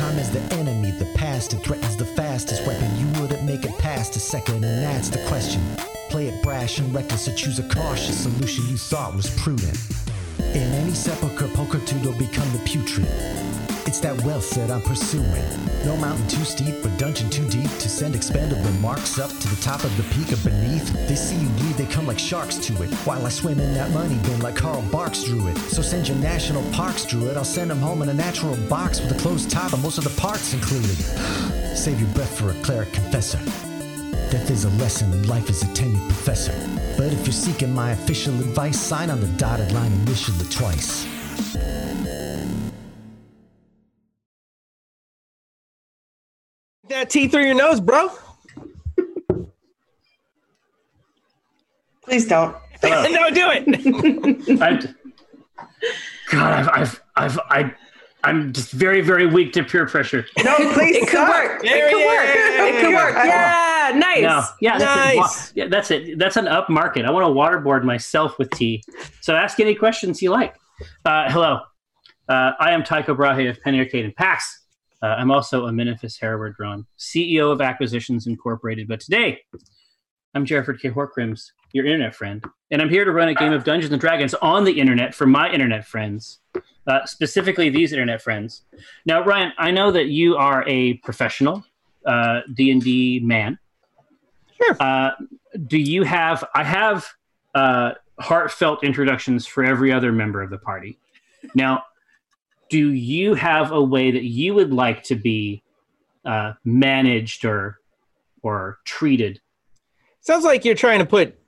Time is the enemy, the past, it threatens the fastest weapon. You wouldn't make it past a second, and that's the question. Play it brash and reckless, or choose a cautious solution you thought was prudent. In any sepulchre, pulchritude will become the putrid. It's that wealth that I'm pursuing. No mountain too steep or dungeon too deep to send expendable marks up to the top of the peak of beneath. They see you bleed, they come like sharks to it. While I swim in that money bin like Carl Barks drew it. So send your national parks druid. I'll send them home in a natural box with a closed top and most of the parts included. Save your breath for a cleric confessor. Death is a lesson and life is a tenured professor. But if you're seeking my official advice, sign on the dotted line and initial it twice. That tea through your nose, bro. Please don't. no, do it. I've, God, I've, I've, I've, I, I'm just very, very weak to peer pressure. No, please It could work. There it could work. It could work. Yeah, nice. No, yeah, that's Nice. it. Yeah, that's it. That's an up market. I want to waterboard myself with tea. So ask any questions you like. Uh, hello, uh, I am Tycho Brahe of Penny Arcade and PAX. Uh, I'm also a Minifus Hereward drone, CEO of Acquisitions Incorporated. But today, I'm Jerford K. Holkins, your internet friend, and I'm here to run a game of Dungeons and Dragons on the internet for my internet friends, uh, specifically these internet friends. Now, Ryan, I know that you are a professional uh, D&D man. Sure. Uh, do you have? I have uh, heartfelt introductions for every other member of the party. Now, do you have a way that you would like to be uh, managed or or treated? Sounds like you're trying to put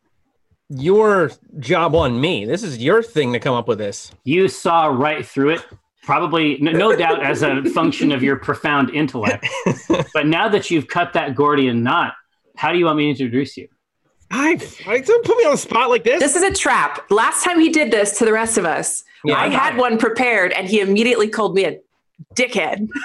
your job on me. This is your thing to come up with this. You saw right through it, probably no, no doubt as a function of your profound intellect. but now that you've cut that Gordian knot, how do you want me to introduce you? I, I don't put me on the spot like this. This is a trap. Last time he did this to the rest of us, Yeah, I I had it. one prepared and he immediately called me a dickhead.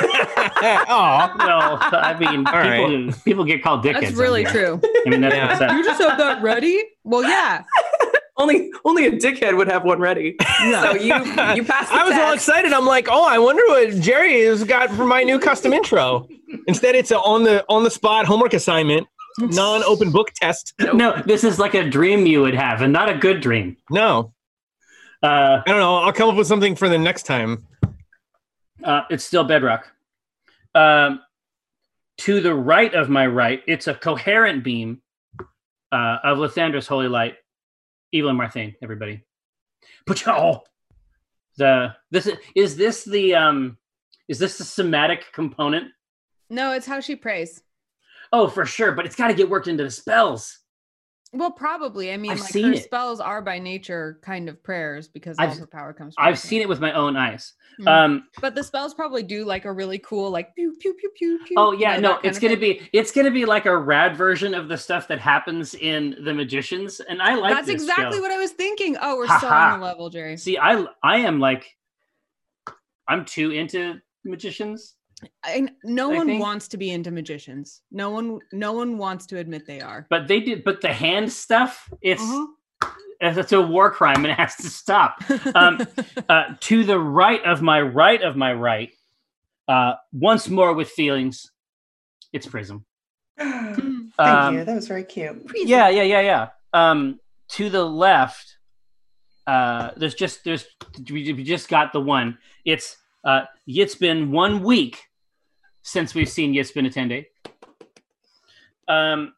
oh Well, I mean, All people, people get called dickheads. That's really true. I mean, that's Yeah. what's. You just have that ready? Well, yeah. only only a dickhead would have one ready. So you you passed the I was all excited. I'm like, oh, I wonder what Jerry has got for my new custom intro. Instead, it's a on the on the spot homework assignment, non open book test. No, this is like a dream you would have, and not a good dream. No, Uh, I don't know. I'll come up with something for the next time. uh, it's still bedrock. Um, to the right of my right, it's a coherent beam uh, of Lathander's holy light. Evelyn Marthain, everybody. Put your oh, the this is, is this the um is this the somatic component? No, it's how she prays. Oh, for sure, but it's got to get worked into the spells. Well, probably. I mean, I've like her it. spells are by nature kind of prayers because all I've- her power comes from. I've seen it with my own eyes. Mhm. Um, but the spells probably do like a really cool, like pew pew pew pew pew. Oh you yeah, know, no, it's gonna thing. be it's gonna be like a rad version of the stuff that happens in the magicians, and I like That's exactly show. what I was thinking. Oh, we're so on the level, Jerry. See, I I am like I'm too into magicians. I, no I one think- wants to be into magicians. No one, no one wants to admit they are. But they did but the hand stuff, it's Uh-huh. it's a war crime and it has to stop. Um, uh, to the right of my right of my right, uh, once more with feelings, it's Prism. Thank Um, you. That was very cute. Yeah, yeah, yeah, yeah. Um, to the left, uh, there's just there's we we just got the one. It's uh, it's been one week since we've seen Yitzbin Attende. Um,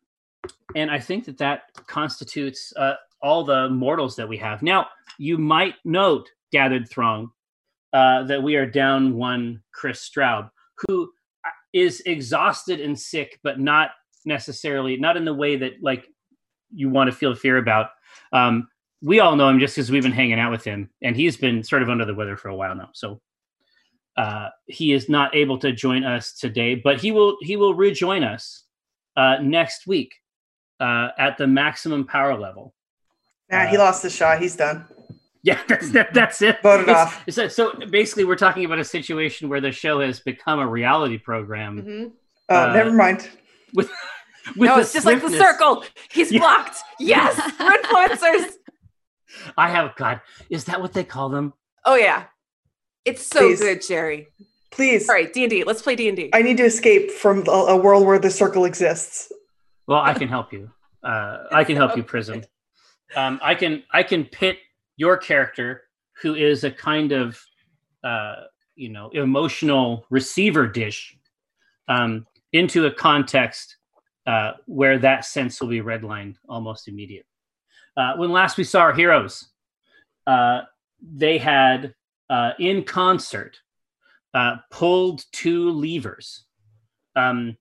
and I think that that constitutes uh, all the mortals that we have. Now, you might note, gathered throng, uh, that we are down one Chris Straub, who uh, exhausted and sick, but not necessarily not in the way that like you want to feel fear about. Um, we all know him just because we've been hanging out with him, and he's been sort of under the weather for a while now. So uh, he is not able to join us today, but he will he will rejoin us uh, next week uh, at the maximum power level. Nah, he lost the shot. He's done. Yeah, that's that, that's it. Voted It's- off. So, so basically, we're talking about a situation where the show has become a reality program hmm Oh, Uh, never mind. with. with no, it's just like the circle. He's Yeah. blocked. Yes, we're influencers. I have God. Is that what they call them? Oh yeah, it's so Please. good, Jerry. Please. All right, D and D. Let's play D and D. I need to escape from a, a world where the circle exists. Well, I can help you. Uh, I can help you, Prism. Um, I can I can pit your character, who is a kind of uh, you know emotional receiver dish, um, into a context uh, where that sense will be redlined almost immediate. Uh, when last we saw our heroes, uh, they had uh, in concert uh, pulled two levers. Um,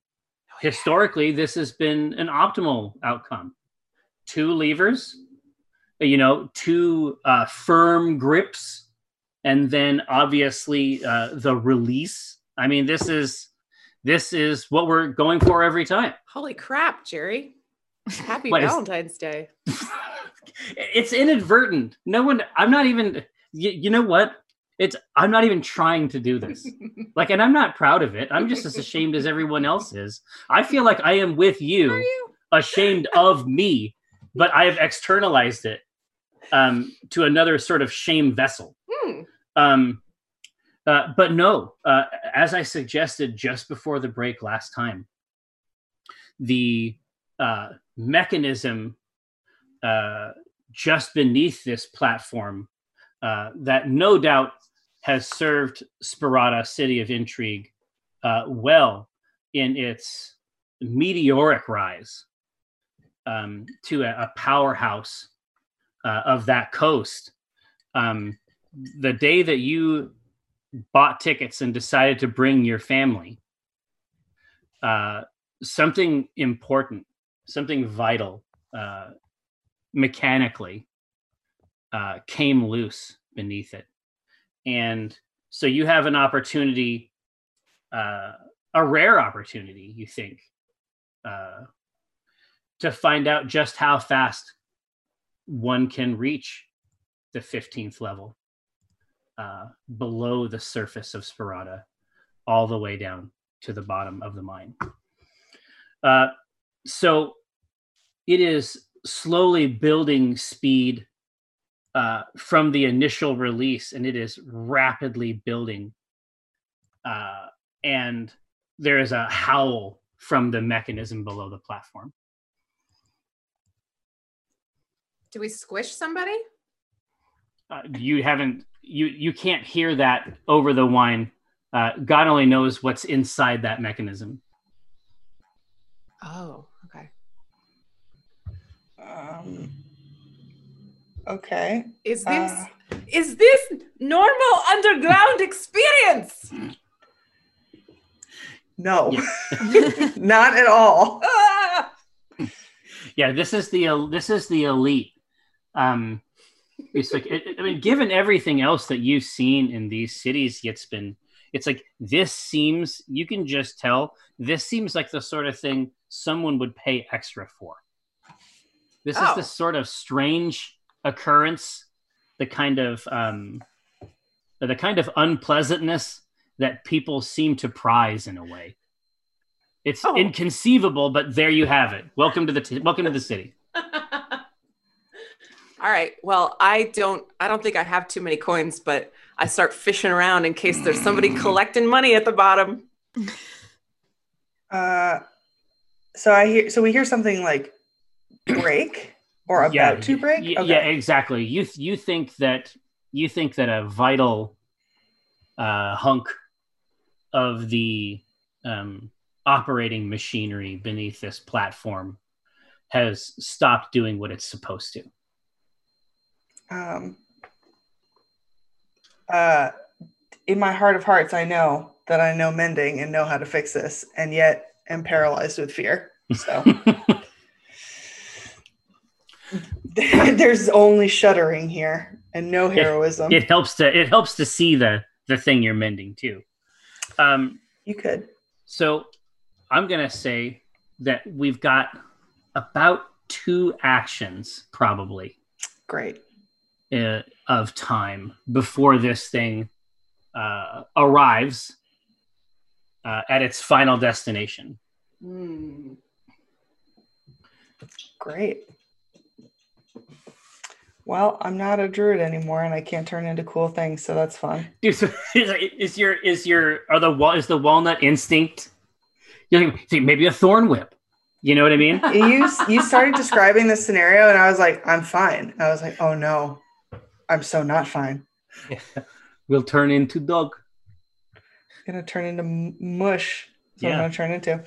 historically, this has been an optimal outcome. Two levers, you know, two uh, firm grips, and then obviously uh, the release. I mean, this is this is what we're going for every time. Holy crap, Jerry! Happy What is- Valentine's Day. it's inadvertent. No one. I'm not even. You, you know what? It's. I'm not even trying to do this. Like, and I'm not proud of it. I'm just as ashamed as everyone else is. I feel like I am with you, you? ashamed of me, but I have externalized it um, to another sort of shame vessel. Hmm. Um, uh, but no, uh, as I suggested just before the break last time, the uh, mechanism uh, just beneath this platform uh, that no doubt has served Sparata, City of Intrigue, uh, well in its meteoric rise um, to a, a powerhouse uh, of that coast. Um, the day that you bought tickets and decided to bring your family, uh, something important, something vital, uh, mechanically, uh, came loose beneath it. And so you have an opportunity, uh, a rare opportunity, you think, uh, to find out just how fast one can reach the 15th level uh, below the surface of Sparata, all the way down to the bottom of the mine. Uh, so it is slowly building speed uh, from the initial release, and it is rapidly building. Uh, and there is a howl from the mechanism below the platform. Do we squish somebody? uh, you haven't you you can't hear that over the wine uh, god only knows what's inside that mechanism Oh, okay. Um, okay. Is this Uh, is this normal underground experience? no, not at all. Ah! yeah this is the el- this is the elite um it's like it, it- i mean given everything else that you've seen in these cities it's been it's like this seems you can just tell this seems like the sort of thing someone would pay extra for this is Oh. the sort of strange occurrence the kind of um the kind of unpleasantness that people seem to prize in a way it's Oh. inconceivable but there you have it welcome to the t- welcome to the city All right. Well, I don't I don't think I have too many coins, but I start fishing around in case there's somebody collecting money at the bottom. Uh, so I hear. So we hear something like break or about Yeah, to break. y- yeah exactly you th- you think that you think that a vital uh, hunk of the um, operating machinery beneath this platform has stopped doing what it's supposed to Um, uh, in my heart of hearts, I know that I know mending and know how to fix this, and yet am paralyzed with fear. So there's only shuddering here and no heroism. it helps to it helps to see the the thing you're mending too um, you could. So I'm going to say that we've got about two actions probably Great. uh, of time before this thing uh, arrives uh, at its final destination. Hmm. Great. Well, I'm not a druid anymore, and I can't turn into cool things, so that's fun. Dude, so is, is your is your are the is the walnut instinct? You think maybe a thorn whip. You know what I mean? You you started describing the scenario, and I was like, I'm fine. I was like, oh no, I'm so not fine. We'll turn into dog. I'm gonna turn into mush. Yeah. I'm gonna turn into.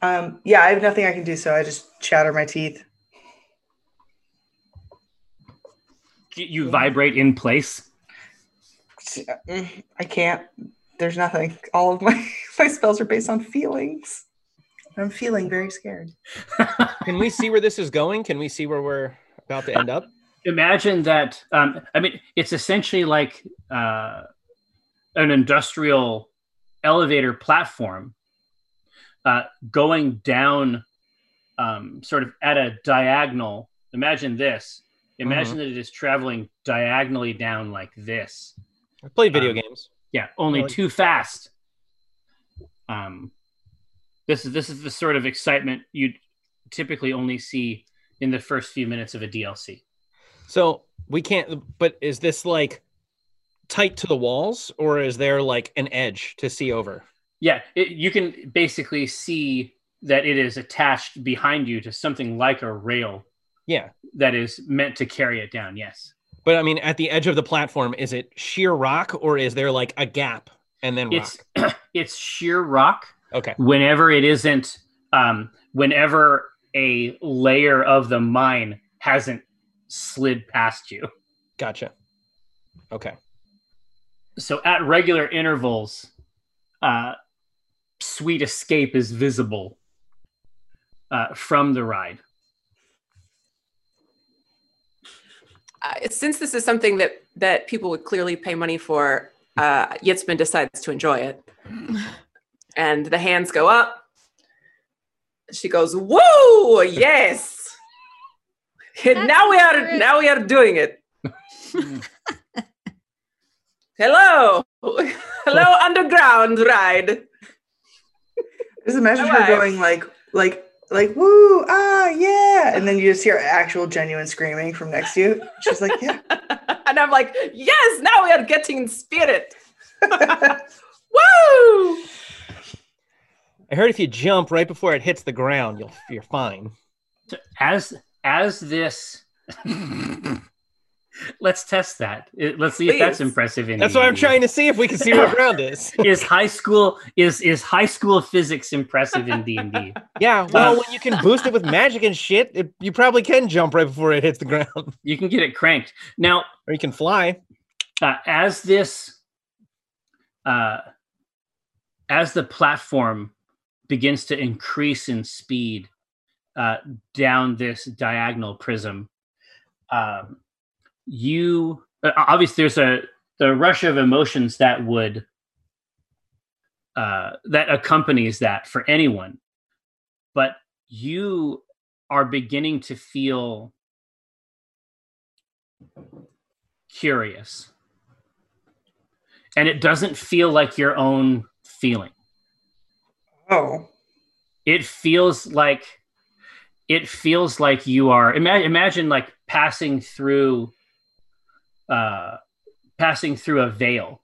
Um, yeah, I have nothing I can do, so I just chatter my teeth. You- You vibrate in place. Mm, I can't. There's nothing. All of my my spells are based on feelings. I'm feeling very scared. Can we see where this is going? Can we see where we're about to end up? Imagine that. Um, I mean, it's essentially like uh, an industrial elevator platform uh, going down, um, sort of at a diagonal. Imagine this. Imagine that it is traveling diagonally down like this. I played video Um, games. Yeah, only Really? too fast. Um, this is this is the sort of excitement you typically only see in the first few minutes of a DLC. So we can't. But is this like tight to the walls, or is there like an edge to see over? Yeah, it, you can basically see that it is attached behind you to something like a rail Yeah, that is meant to carry it down. Yes. but I mean, at the edge of the platform, is it sheer rock, or is there like a gap and then rock? It's it's sheer rock. Okay. Whenever it isn't, um, whenever a layer of the mine hasn't slid past you. Gotcha. Okay. So at regular intervals, uh, Sweet Escape is visible uh, from the ride. Uh, since this is something that that people would clearly pay money for, uh, Yitzbin decides to enjoy it, and the hands go up. She goes, "Whoa, yes! now we are accurate. now we are doing it." Hello, hello, underground ride. Just imagine her Alright. going like like like woo ah yeah, and then you just hear actual genuine screaming from next to you. She's like, yeah. and I'm like, yes, now we are getting in spirit. Woo! I heard if you jump right before it hits the ground, you'll you're fine. So as as this, let's test that. Let's see if that's impressive. In That's what I'm trying to see if we can see where ground is. Is high school is is high school physics impressive in D and D? Yeah, well, when you can boost it with magic and shit, it, you probably can jump right before it hits the ground, You can get it cranked now. or you can fly. uh, as this uh, as the platform begins to increase in speed uh, down this diagonal prism um, you uh, obviously there's a the rush of emotions that would uh, that accompanies that for anyone. But you are beginning to feel curious. And it doesn't feel like your own feeling. Oh, it feels like it feels like you are imagine, imagine like passing through uh passing through a veil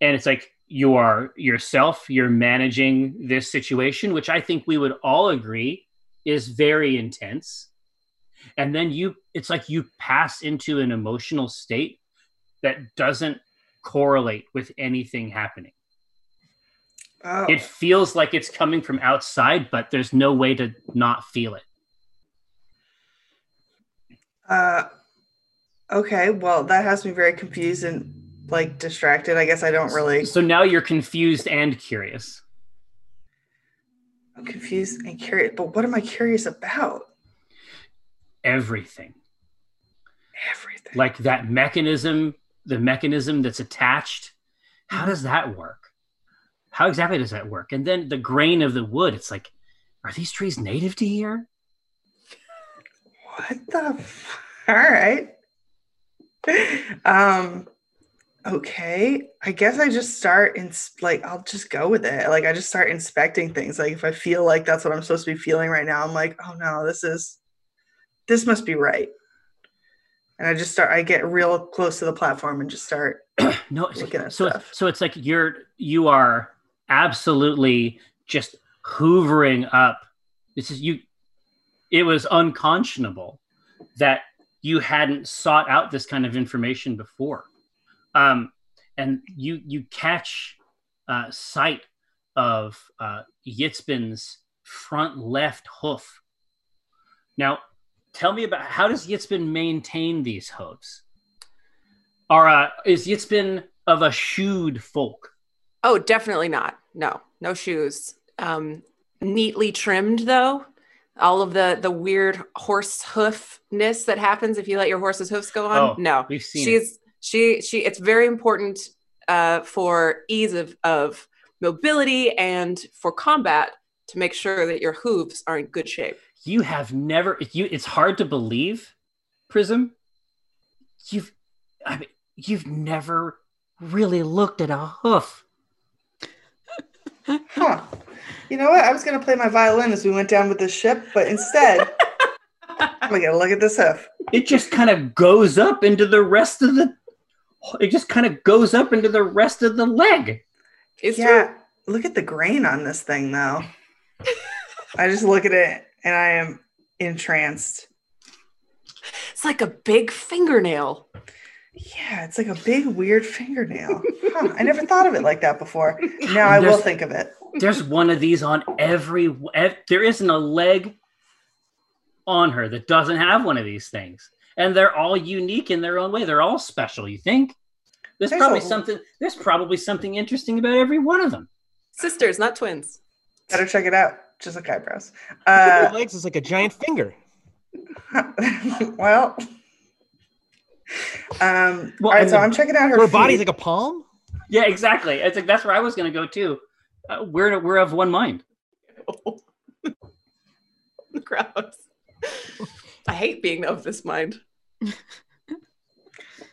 and it's like you are yourself you're managing this situation which i think we would all agree is very intense and then you it's like you pass into an emotional state that doesn't correlate with anything happening oh. it feels like it's coming from outside, but there's no way to not feel it. Uh, okay. Well, that has me very confused and like distracted. I guess I don't really. So now you're confused and curious. I'm confused and curious. But what am I curious about? Everything. Everything. Like that mechanism, the mechanism that's attached. How does that work? How exactly does that work? And then the grain of the wood, it's like, are these trees native to here? What the? F- All right. Um. Okay. I guess I just start in like I'll just go with it. Like I just start inspecting things. Like if I feel like that's what I'm supposed to be feeling right now, I'm like, oh no, this is this must be right. And I just start. I get real close to the platform and just start. No, Looking at so stuff. so it's like you're you are absolutely just hoovering up. This is you. It was unconscionable that you hadn't sought out this kind of information before, um, and you you catch uh, sight of uh, Yitzbin's front left hoof. Now, tell me about how does Yitzbin maintain these hooves? Are uh, is Yitzbin of a shoed folk? Oh, definitely not. No, no shoes. Um, neatly trimmed though. All of the the weird horse hoofness that happens if you let your horse's hoofs go on. Oh, no, we've seen she's she she. It's very important uh, for ease of of mobility and for combat to make sure that your hooves are in good shape. You have never. You. It's hard to believe, Prism. You've. I mean, you've never really looked at a hoof. Huh. You know what? I was gonna play my violin as we went down with the ship, but instead, I'm gonna look at this hoof. It just kind of goes up into the rest of the. It just kind of goes up into the rest of the leg. It's yeah. Look at the grain on this thing, though. I just look at it and I am entranced. It's like a big fingernail. Yeah, it's like a big weird fingernail. Huh, I never thought of it like that before. Now I will think of it. There's one of these on every. ev- There isn't a leg on her that doesn't have one of these things, and they're all unique in their own way. They're all special. You think? There's There's probably a- something. There's probably something interesting about every one of them. Sisters, not twins. Better check it out. Just like eyebrows. Uh, legs is like a giant finger. well, um, Well, all right. So the- I'm checking out her. Her body's like a palm. Yeah, exactly. It's like that's where I was going to go too. Uh, we're we're of one mind. Gross. I hate being of this mind.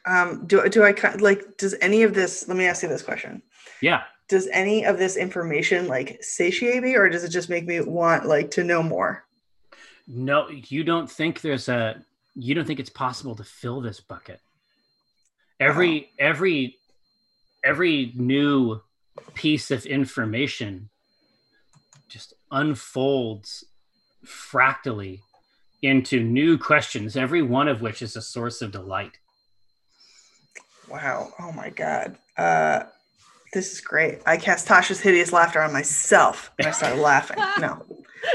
Um, do do I ki- like? Does any of this? Let me ask you this question. Yeah. Does any of this information like satiate me, or does it just make me want like to know more? No, you don't think there's a. You don't think it's possible to fill this bucket. Every every every new piece of information just unfolds fractally into new questions, every one of which is a source of delight. Wow. Oh my god. Uh, this is great. I cast Tasha's hideous laughter on myself, and I start laughing. No,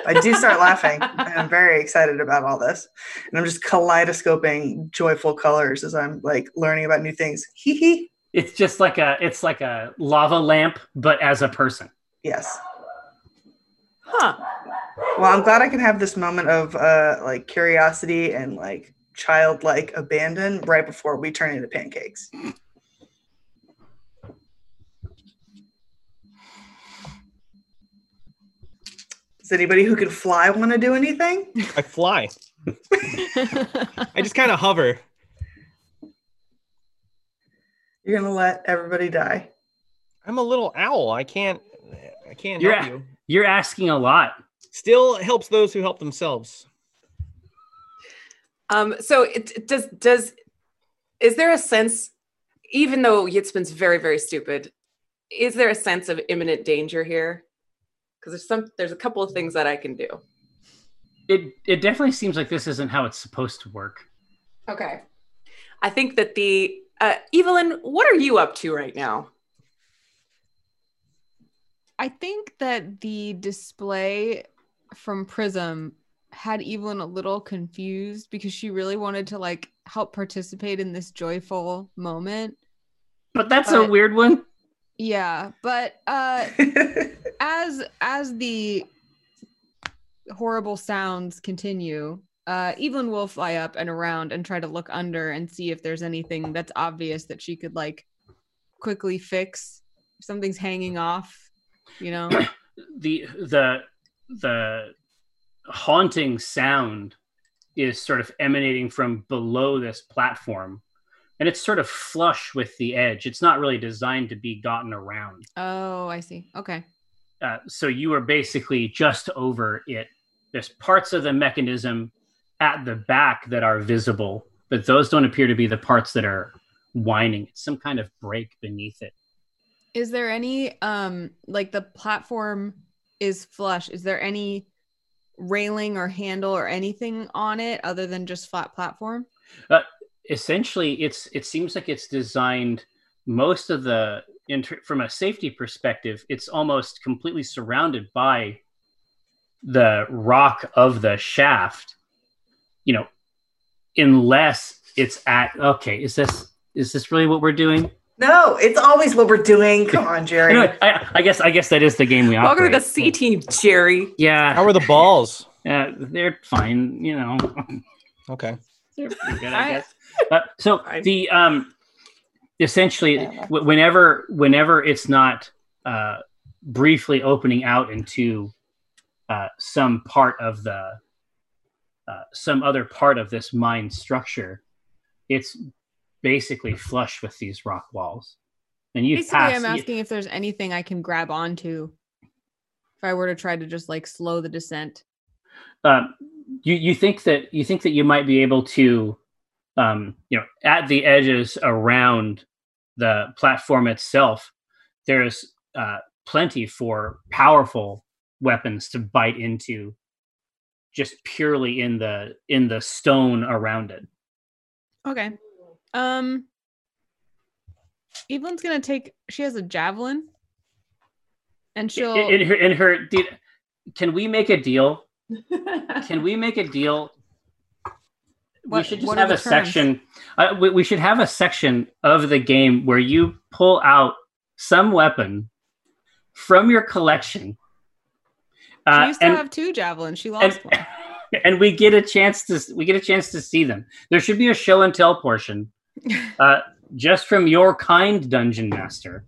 I do start laughing, I'm very excited about all this. And I'm just kaleidoscoping joyful colors as I'm like learning about new things. Hee hee. It's just like a it's like a lava lamp, but as a person. Yes. Huh. Well, I'm glad I can have this moment of uh, like curiosity and like childlike abandon right before we turn into pancakes. Does anybody who can fly want to do anything? I fly. I just kind of hover. You're gonna let everybody die. I'm a little owl. I can't. I can't You're help a- you. You're asking a lot. Still helps those who help themselves. Um, so it, it does does is there a sense, even though Yitzbin's very very stupid, is there a sense of imminent danger here? Because there's some there's a couple of things that I can do. It it definitely seems like this isn't how it's supposed to work. Okay. I think that the uh, Evelyn, what are you up to right now? I think that the display from Prism had Evelyn a little confused because she really wanted to like help participate in this joyful moment. But that's a weird one. Yeah, but uh as as the horrible sounds continue, uh Evelyn will fly up and around and try to look under and see if there's anything that's obvious that she could like quickly fix. If something's hanging off, you know. the the the haunting sound is sort of emanating from below this platform and it's sort of flush with the edge it's not really designed to be gotten around oh, I see. Okay. uh, so you are basically just over it there's parts of the mechanism at the back that are visible but those don't appear to be the parts that are whining. It's some kind of brake beneath it. Is there any um like the platform is flush? Is there any railing or handle or anything on it other than just flat platform? Uh, essentially it's it seems like it's designed most of the inter- from a safety perspective it's almost completely surrounded by the rock of the shaft you know unless it's at okay is this is this really what we're doing No, it's always what we're doing. Come on, Jerry. Anyway, I, I guess i guess that is the game we Welcome operate to the C team, Jerry. yeah How are the balls? Yeah, they're fine you know Okay. They're pretty good, I I- guess. Uh, so the um, essentially, w- whenever whenever it's not uh, briefly opening out into uh, some part of the uh, some other part of this mine structure, it's basically flush with these rock walls. And you Basically, pass. I'm you- asking if there's anything I can grab onto if I were to try to just like slow the descent. um, you you think that you think that you might be able to um, you know at the edges around the platform itself there's uh, plenty for powerful weapons to bite into just purely in the in the stone around it Okay. Um Evelyn's gonna take she has a javelin. And she'll in, in her in her did, can we make a deal can we make a deal we should just have a terms? section uh, we, we should have a section of the game where you pull out some weapon from your collection she uh, used to and, have two javelins. She lost and, one. and we get a chance to we get a chance to see them there should be a show and tell portion uh, just from your kind dungeon master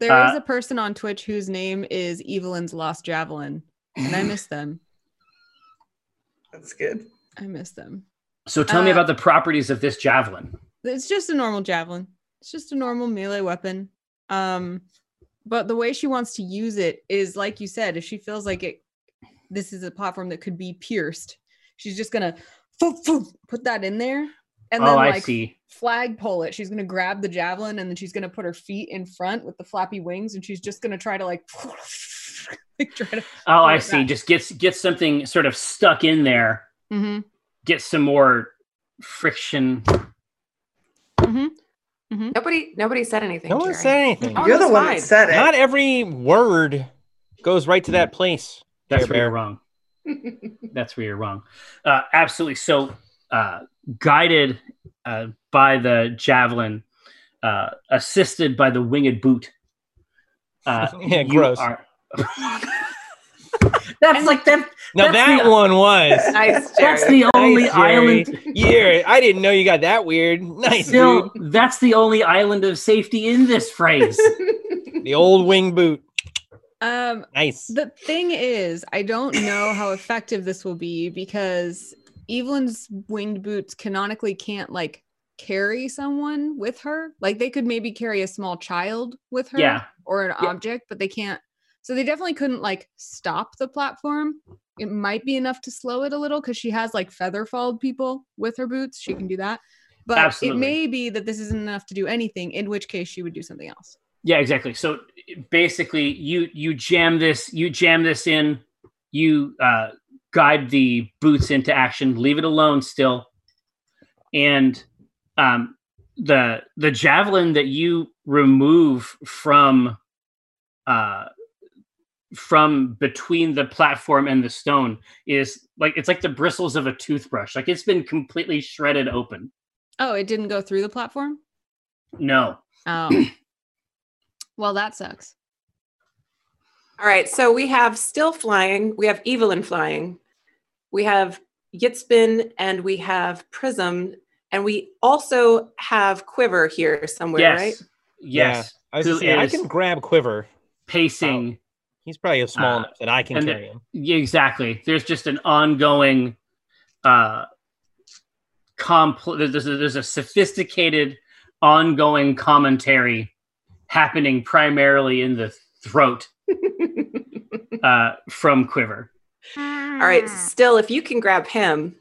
There is uh, a person on Twitch whose name is Evelyn's Lost Javelin. And I miss them. That's good. I miss them. so tell me Uh, about the properties of this javelin It's just a normal javelin. It's just a normal melee weapon. Um, but the way she wants to use it is like you said, if she feels like it, this is a platform that could be pierced, she's just gonna poof, poof, put that in there, and oh then like see flag pull it. She's gonna grab the javelin and then she's gonna put her feet in front with the flappy wings, and she's just gonna try to like, like try to. Oh, I see. that. Just get get something sort of stuck in there. Mm-hmm. Get some more friction. Mm-hmm. Nobody, nobody said anything. No one Jerry. said anything. Oh, You're the one fine. that said it. Not every word goes right to that place. That's Bear where you're wrong. That's where you're wrong. Uh, absolutely. So, uh, guided uh, by the javelin, uh, assisted by the winged boot. Uh, Yeah, gross. are- That's like that. Now that the- one was. Nice, Jerry. That's the only Nice, Jerry. island. Yeah, I didn't know you got that weird. Nice, Still, dude. that's the only island of safety in this phrase. The old wing boot. Um, Nice. The thing is, I don't know how effective this will be because Evelyn's winged boots canonically can't like carry someone with her. Like they could maybe carry a small child with her Yeah. or an Yeah. object, but they can't. So they definitely couldn't like stop the platform. It might be enough to slow it a little because she has like feather followed people with her boots. She can do that. But Absolutely. it may be that this isn't enough to do anything, in which case she would do something else. Yeah, exactly. So basically, you you jam this, you jam this in, you uh, guide the boots into action, leave it alone still, and um, the the javelin that you remove from uh, from between the platform and the stone is like it's like the bristles of a toothbrush. Like it's been completely shredded open. Oh, it didn't go through the platform? No. Oh. well, that sucks. All right, so we have still flying. We have Evelyn flying. We have Yitzbin and we have Prism, and we also have Quiver here somewhere, yes. right? Yes. I was say, I can grab Quiver. Pacing. Oh. He's probably small Uh, enough that I can and the- carry him. Yeah, exactly. There's just an ongoing, uh, compl- there's, a, there's a sophisticated, ongoing commentary happening primarily in the throat uh, from Quiver. All right, still, if you can grab him,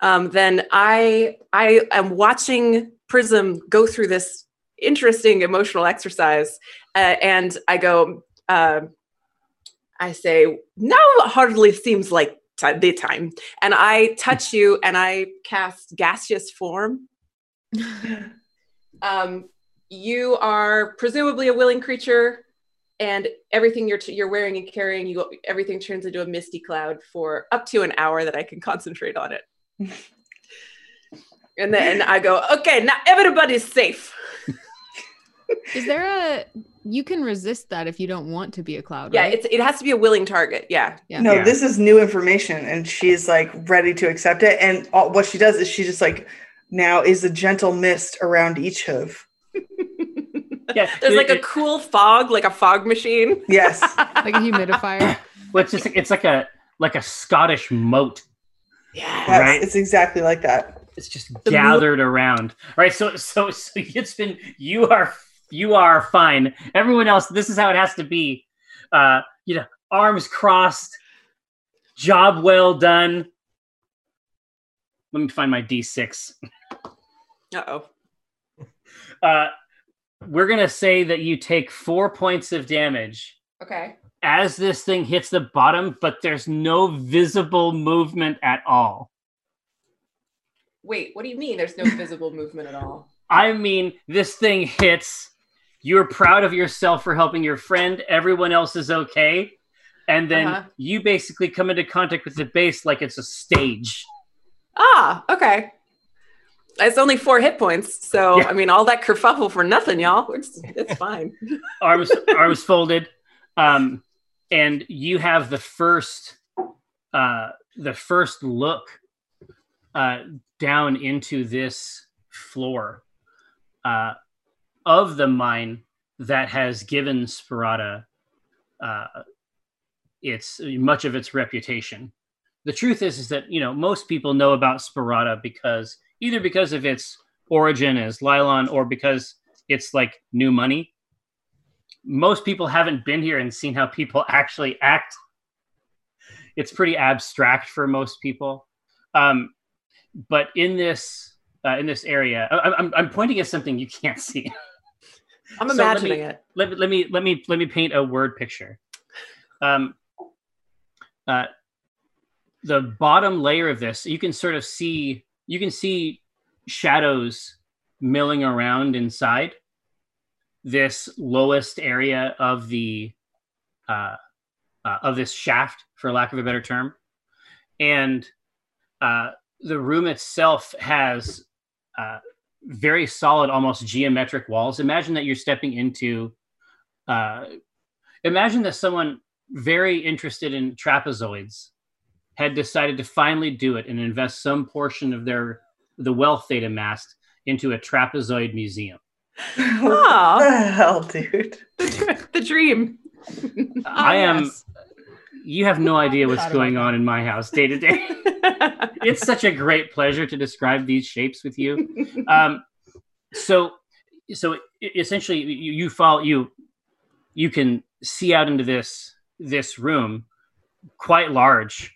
um, then I I am watching Prism go through this interesting emotional exercise, uh, and I go. Uh, I say, now hardly seems like ti- the time, and I touch you, and I cast gaseous form. um, you are presumably a willing creature, and everything you're you're wearing and carrying, you everything turns into a misty cloud for up to an hour that I can concentrate on it. and then I go, okay, now everybody's safe. Is there a you can resist that if you don't want to be a cloud, Yeah, right? it's it has to be a willing target. Yeah. Yeah. No, Yeah. this is new information, and she's like ready to accept it. And all, what she does is she just like now is a gentle mist around each hoof. Yeah, There's it- like a cool fog, like a fog machine. Yes, like a humidifier. well, it's just it's like a like a Scottish moat. Yeah. Right. it's exactly like that. It's just The mo- gathered around. All right, so so so it's been you are you are fine. Everyone else, this is how it has to be. Uh, you know, arms crossed, job well done. Let me find my D6. Uh oh. Uh, we're gonna say that you take four points of damage Okay. as this thing hits the bottom, but there's no visible movement at all. Wait, what do you mean? There's no visible movement at all. I mean, this thing hits. You're proud of yourself for helping your friend. Everyone else is okay. And then Uh-huh. you basically come into contact with the base like it's a stage. Ah, okay. It's only four hit points, so Yeah. I mean, all that kerfuffle for nothing, y'all. It's, it's fine. Arms arms folded. Um, and you have the first uh the first look uh down into this floor uh of the mine that has given Sparata uh its much of its reputation. The truth is is that you know most people know about Sparata because either because of its origin as Lylon or because it's like new money. Most people haven't been here and seen how people actually act. It's pretty abstract for most people. Um, but in this uh, in this area, I, I'm, I'm pointing at something you can't see. I'm So let imagining me- it. let, me- let me let me let me paint a word picture. Um, uh, the bottom layer of this, you can sort of see you can see shadows milling around inside this lowest area of the uh, uh, of this shaft, for lack of a better term, and uh, the room itself has uh, very solid, almost geometric walls. Imagine that you're stepping into. Uh, imagine that someone very interested in trapezoids had decided to finally do it and invest some portion of their the wealth they'd amassed into a trapezoid museum. what the hell, dude? the dream. I am. yes. You have no idea what's going on in my house day to day. It's such a great pleasure to describe these shapes with you. um, so so essentially you, you follow you you can see out into this this room quite large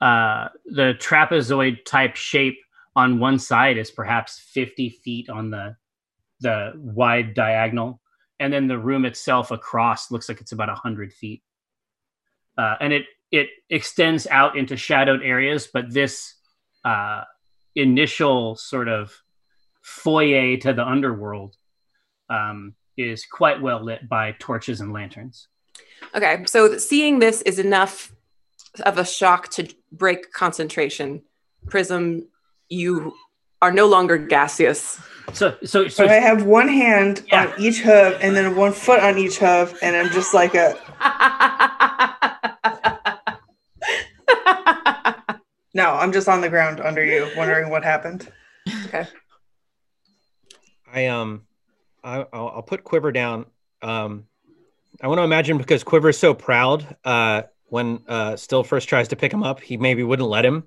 uh the trapezoid type shape on one side is perhaps 50 feet on the the wide diagonal and then the room itself across looks like it's about 100 feet uh, and it it extends out into shadowed areas but this uh initial sort of foyer to the underworld um, is quite well lit by torches and lanterns. okay, so seeing this is enough of a shock to break concentration. Prism, you are no longer gaseous. So, so, so So I have one hand Yeah. on each hoof and then one foot on each hoof, and I'm just like a no. I'm just on the ground under you, wondering what happened. Okay. I um, I, I'll, I'll put Quiver down. Um, I want to imagine because Quiver's so proud. Uh, when uh, Still first tries to pick him up, he maybe wouldn't let him,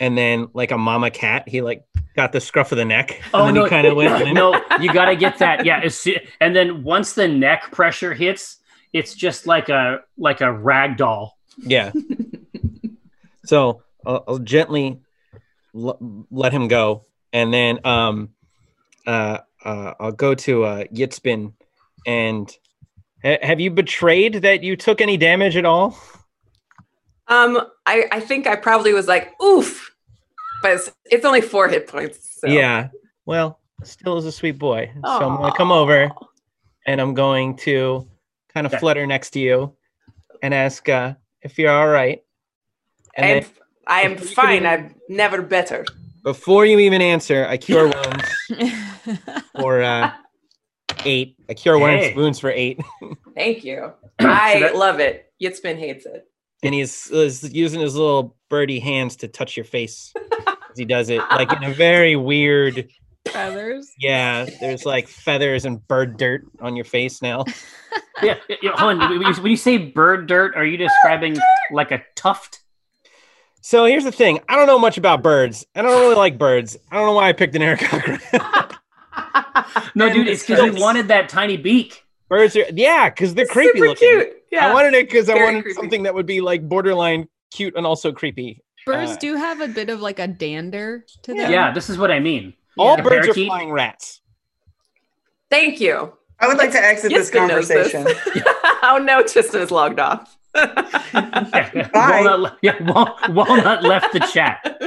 and then like a mama cat, he like got the scruff of the neck, and then he kind of went. limp. no, you got to get that. Yeah, and then once the neck pressure hits, it's just like a like a rag doll. Yeah. so I'll, I'll gently l- let him go, and then um, uh, uh, I'll go to uh, Yitzbin, and ha- have you betrayed that you took any damage at all? Um, I, I think I probably was like, oof, but it's, it's only four hit points. So. Yeah. Well, still is a sweet boy. So I'm gonna come over, and I'm going to kind of Okay. flutter next to you, and ask uh, if you're all right. And And then I am fine. can I'm never better. before you even answer, I cure wounds for uh, eight. I cure wounds, Hey. wounds for eight. Thank you. I that- love it. Yitzbin hates it. and he's, is using his little birdie hands to touch your face as he does it, like in a very weird. Feathers. Yeah, there's like feathers and bird dirt on your face now. yeah, yeah, yeah, hold on. When you say bird dirt, are you describing like a tuft? So here's the thing: I don't know much about birds. I don't really like birds. I don't know why I picked an aarakocra. No, And dude, it's because we wanted that tiny beak. birds are yeah, because they're creepy Super looking. cute. Yeah. I wanted it because I wanted creepy. something that would be like borderline cute and also creepy. Birds Uh, do have a bit of like a dander to Yeah. them. Yeah, this is what I mean. All Yeah. birds are Parakeet? flying rats. Thank you. I would like to exit this Yitzbin knows this. conversation. oh no, Tristan is logged off. Yeah, Bye. Walnut, yeah, Wal- Walnut left the chat.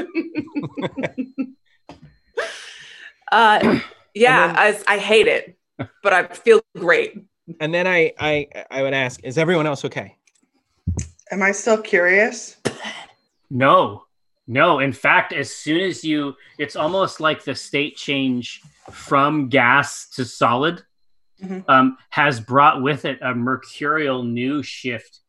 uh, yeah, And I, I hate it, but I feel great. And then I I I would ask, is everyone else okay? Am I still curious? No, no. In fact, as soon as you, it's almost like the state change from gas to solid Mhm. um, has brought with it a mercurial new shift.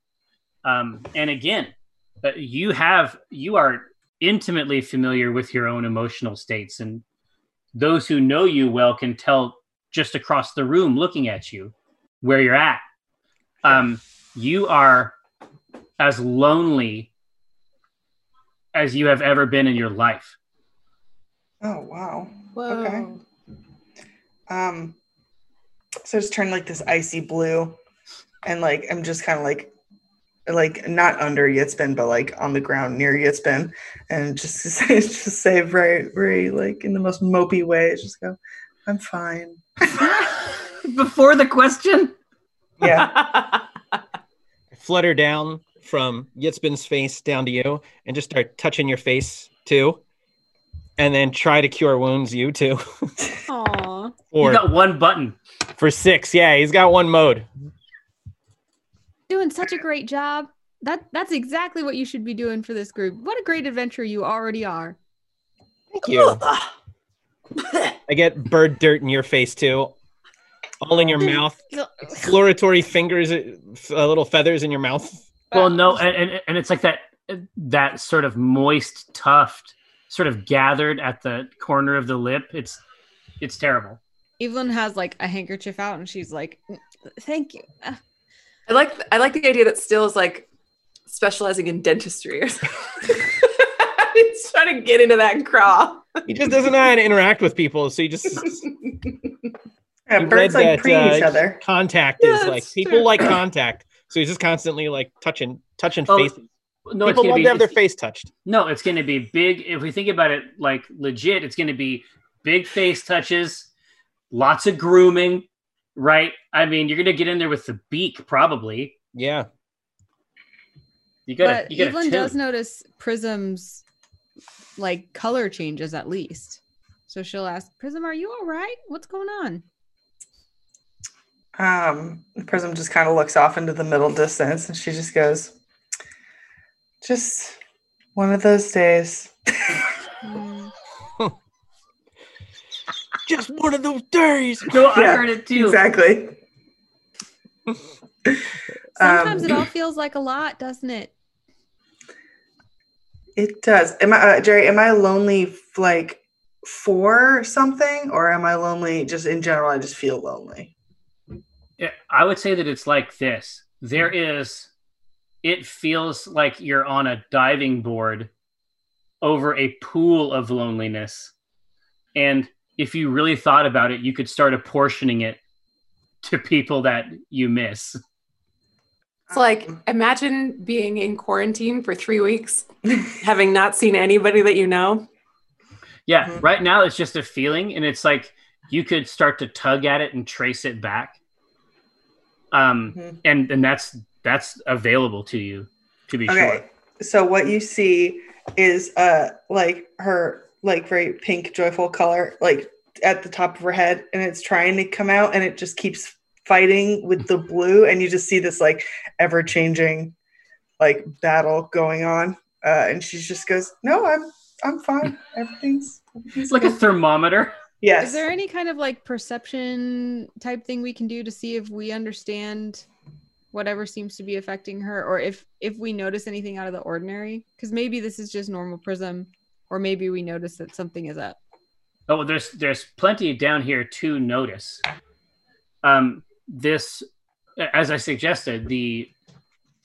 Um, and again, uh, you have you are intimately familiar with your own emotional states, and those who know you well can tell just across the room, looking at you, where you're at. Um, you are as lonely as you have ever been in your life. Oh wow. Whoa. Okay. Um so it's turned like this icy blue and like I'm just kind of like like not under Yitzbin but like on the ground near Yitzbin and just to say just say very very like in the most mopey way just go I'm fine. Before the question, Yeah. Flutter down from Yitzbin's face down to you and just start touching your face too. And then try to cure wounds you too. Aw. you or got one button. for six. Yeah, he's got one mode. Doing such a great job. That that's exactly what you should be doing for this group. What a great adventure you already are. Thank you. I get bird dirt in your face too. All in your mouth. Exploratory fingers, uh, little feathers in your mouth. Well, no, and, and and it's like that that sort of moist tuft, sort of gathered at the corner of the lip. It's it's terrible. Evelyn has like a handkerchief out and she's like, "Thank you." I like I like the idea that Still is like specializing in dentistry or something. He's trying to get into that craw. He just doesn't know how to interact with people, so he just Yeah, he birds like that, preen uh, each other. Contact Yeah, is like that's people true. like contact, so he's just constantly like touching, touching Oh, faces. No, people gonna love be to have their face touched. no, it's going to be big. If we think about it like legit, it's going to be big face touches, lots of grooming, right? I mean, you're going to get in there with the beak, probably. Yeah, You got but to you got Evelyn does notice Prism's like color changes at least. So she'll ask, Prism, are you all right? What's going on? Um, Prism just kind of looks off into the middle distance and she just goes, just one of those days. Hmm. Just one of those days. No, I Yeah, heard it too. Exactly. Sometimes Um, it all feels like a lot, doesn't it? It does. Am I, uh, Jerry? Am I lonely like for something, or am I lonely just in general? I just feel lonely. Yeah, I would say that it's like this. There is, it feels like you're on a diving board over a pool of loneliness. And if you really thought about it, you could start apportioning it to people that you miss. It's like imagine being in quarantine for three weeks, having not seen anybody that you know. Yeah, Mhm. right now it's just a feeling, and it's like you could start to tug at it and trace it back. Um, Mhm. and and that's that's available to you to be Okay. sure. So what you see is uh like her like very pink joyful color like at the top of her head and it's trying to come out and it just keeps fighting with the blue and you just see this like ever changing like battle going on uh and she just goes no i'm i'm fine everything's, everything's It's like a thermometer. yes Is there any kind of like perception type thing we can do to see if we understand whatever seems to be affecting her or if if we notice anything out of the ordinary? Because maybe this is just normal prism, or maybe we notice that something is up. Oh, there's there's plenty down here to notice. Um, this, as I suggested, the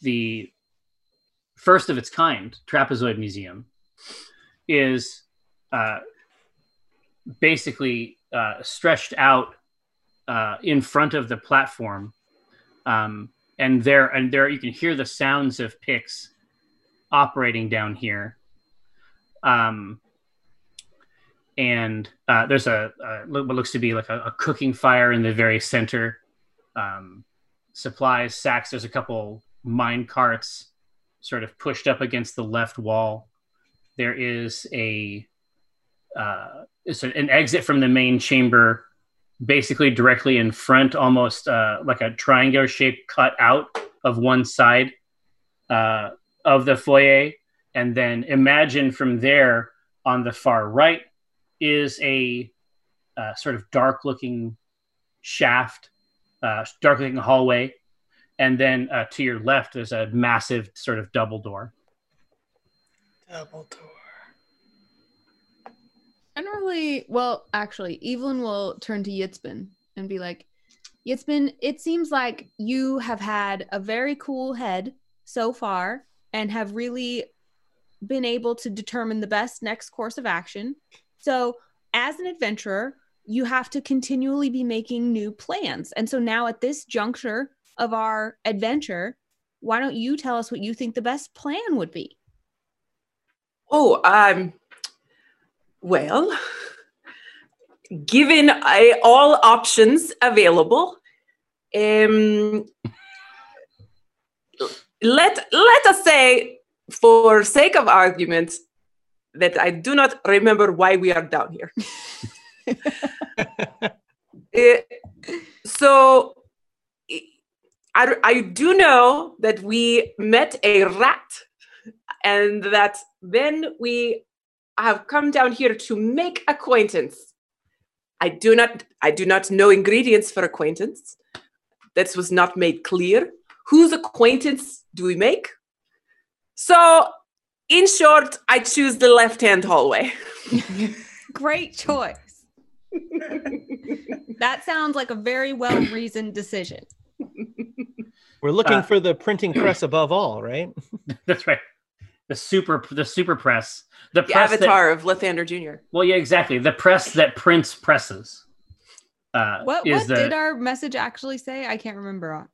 the first of its kind trapezoid museum is uh, basically uh, stretched out uh, in front of the platform, um, and there and there you can hear the sounds of picks operating down here. Um, and uh, there's a, a what looks to be like a, a cooking fire in the very center. Um, supplies, sacks. There's a couple mine carts, sort of pushed up against the left wall. There is a uh, it's an- exit from the main chamber, basically directly in front, almost uh, like a triangular shape cut out of one side uh, of the foyer, and then imagine from there on the far right is a uh, sort of dark looking shaft, uh, dark looking hallway. And then uh, to your left, there's a massive sort of double door. double door Generally, well, actually, Evelyn will turn to Yitzbin and be like, Yitzbin, it seems like you have had a very cool head so far and have really been able to determine the best next course of action. So, as an adventurer, you have to continually be making new plans. And so now at this juncture of our adventure, why don't you tell us what you think the best plan would be? Oh, um, well, given all options available, um, let let us say, for sake of argument, that I do not remember why we are down here. Uh, so I, I do know that we met a rat and that then we have come down here to make acquaintance. I do not I do not know ingredients for acquaintance. That was not made clear. Whose acquaintance do we make? So, in short, I choose the left-hand hallway. Great choice. That sounds like a very well reasoned decision. We're looking Uh, for the printing press above all, right? That's right. The super, the super press, the The press that- avatar of Lathander Jr. well, yeah, exactly. The press that prints presses. Uh, What is what the did our message actually say? I can't remember.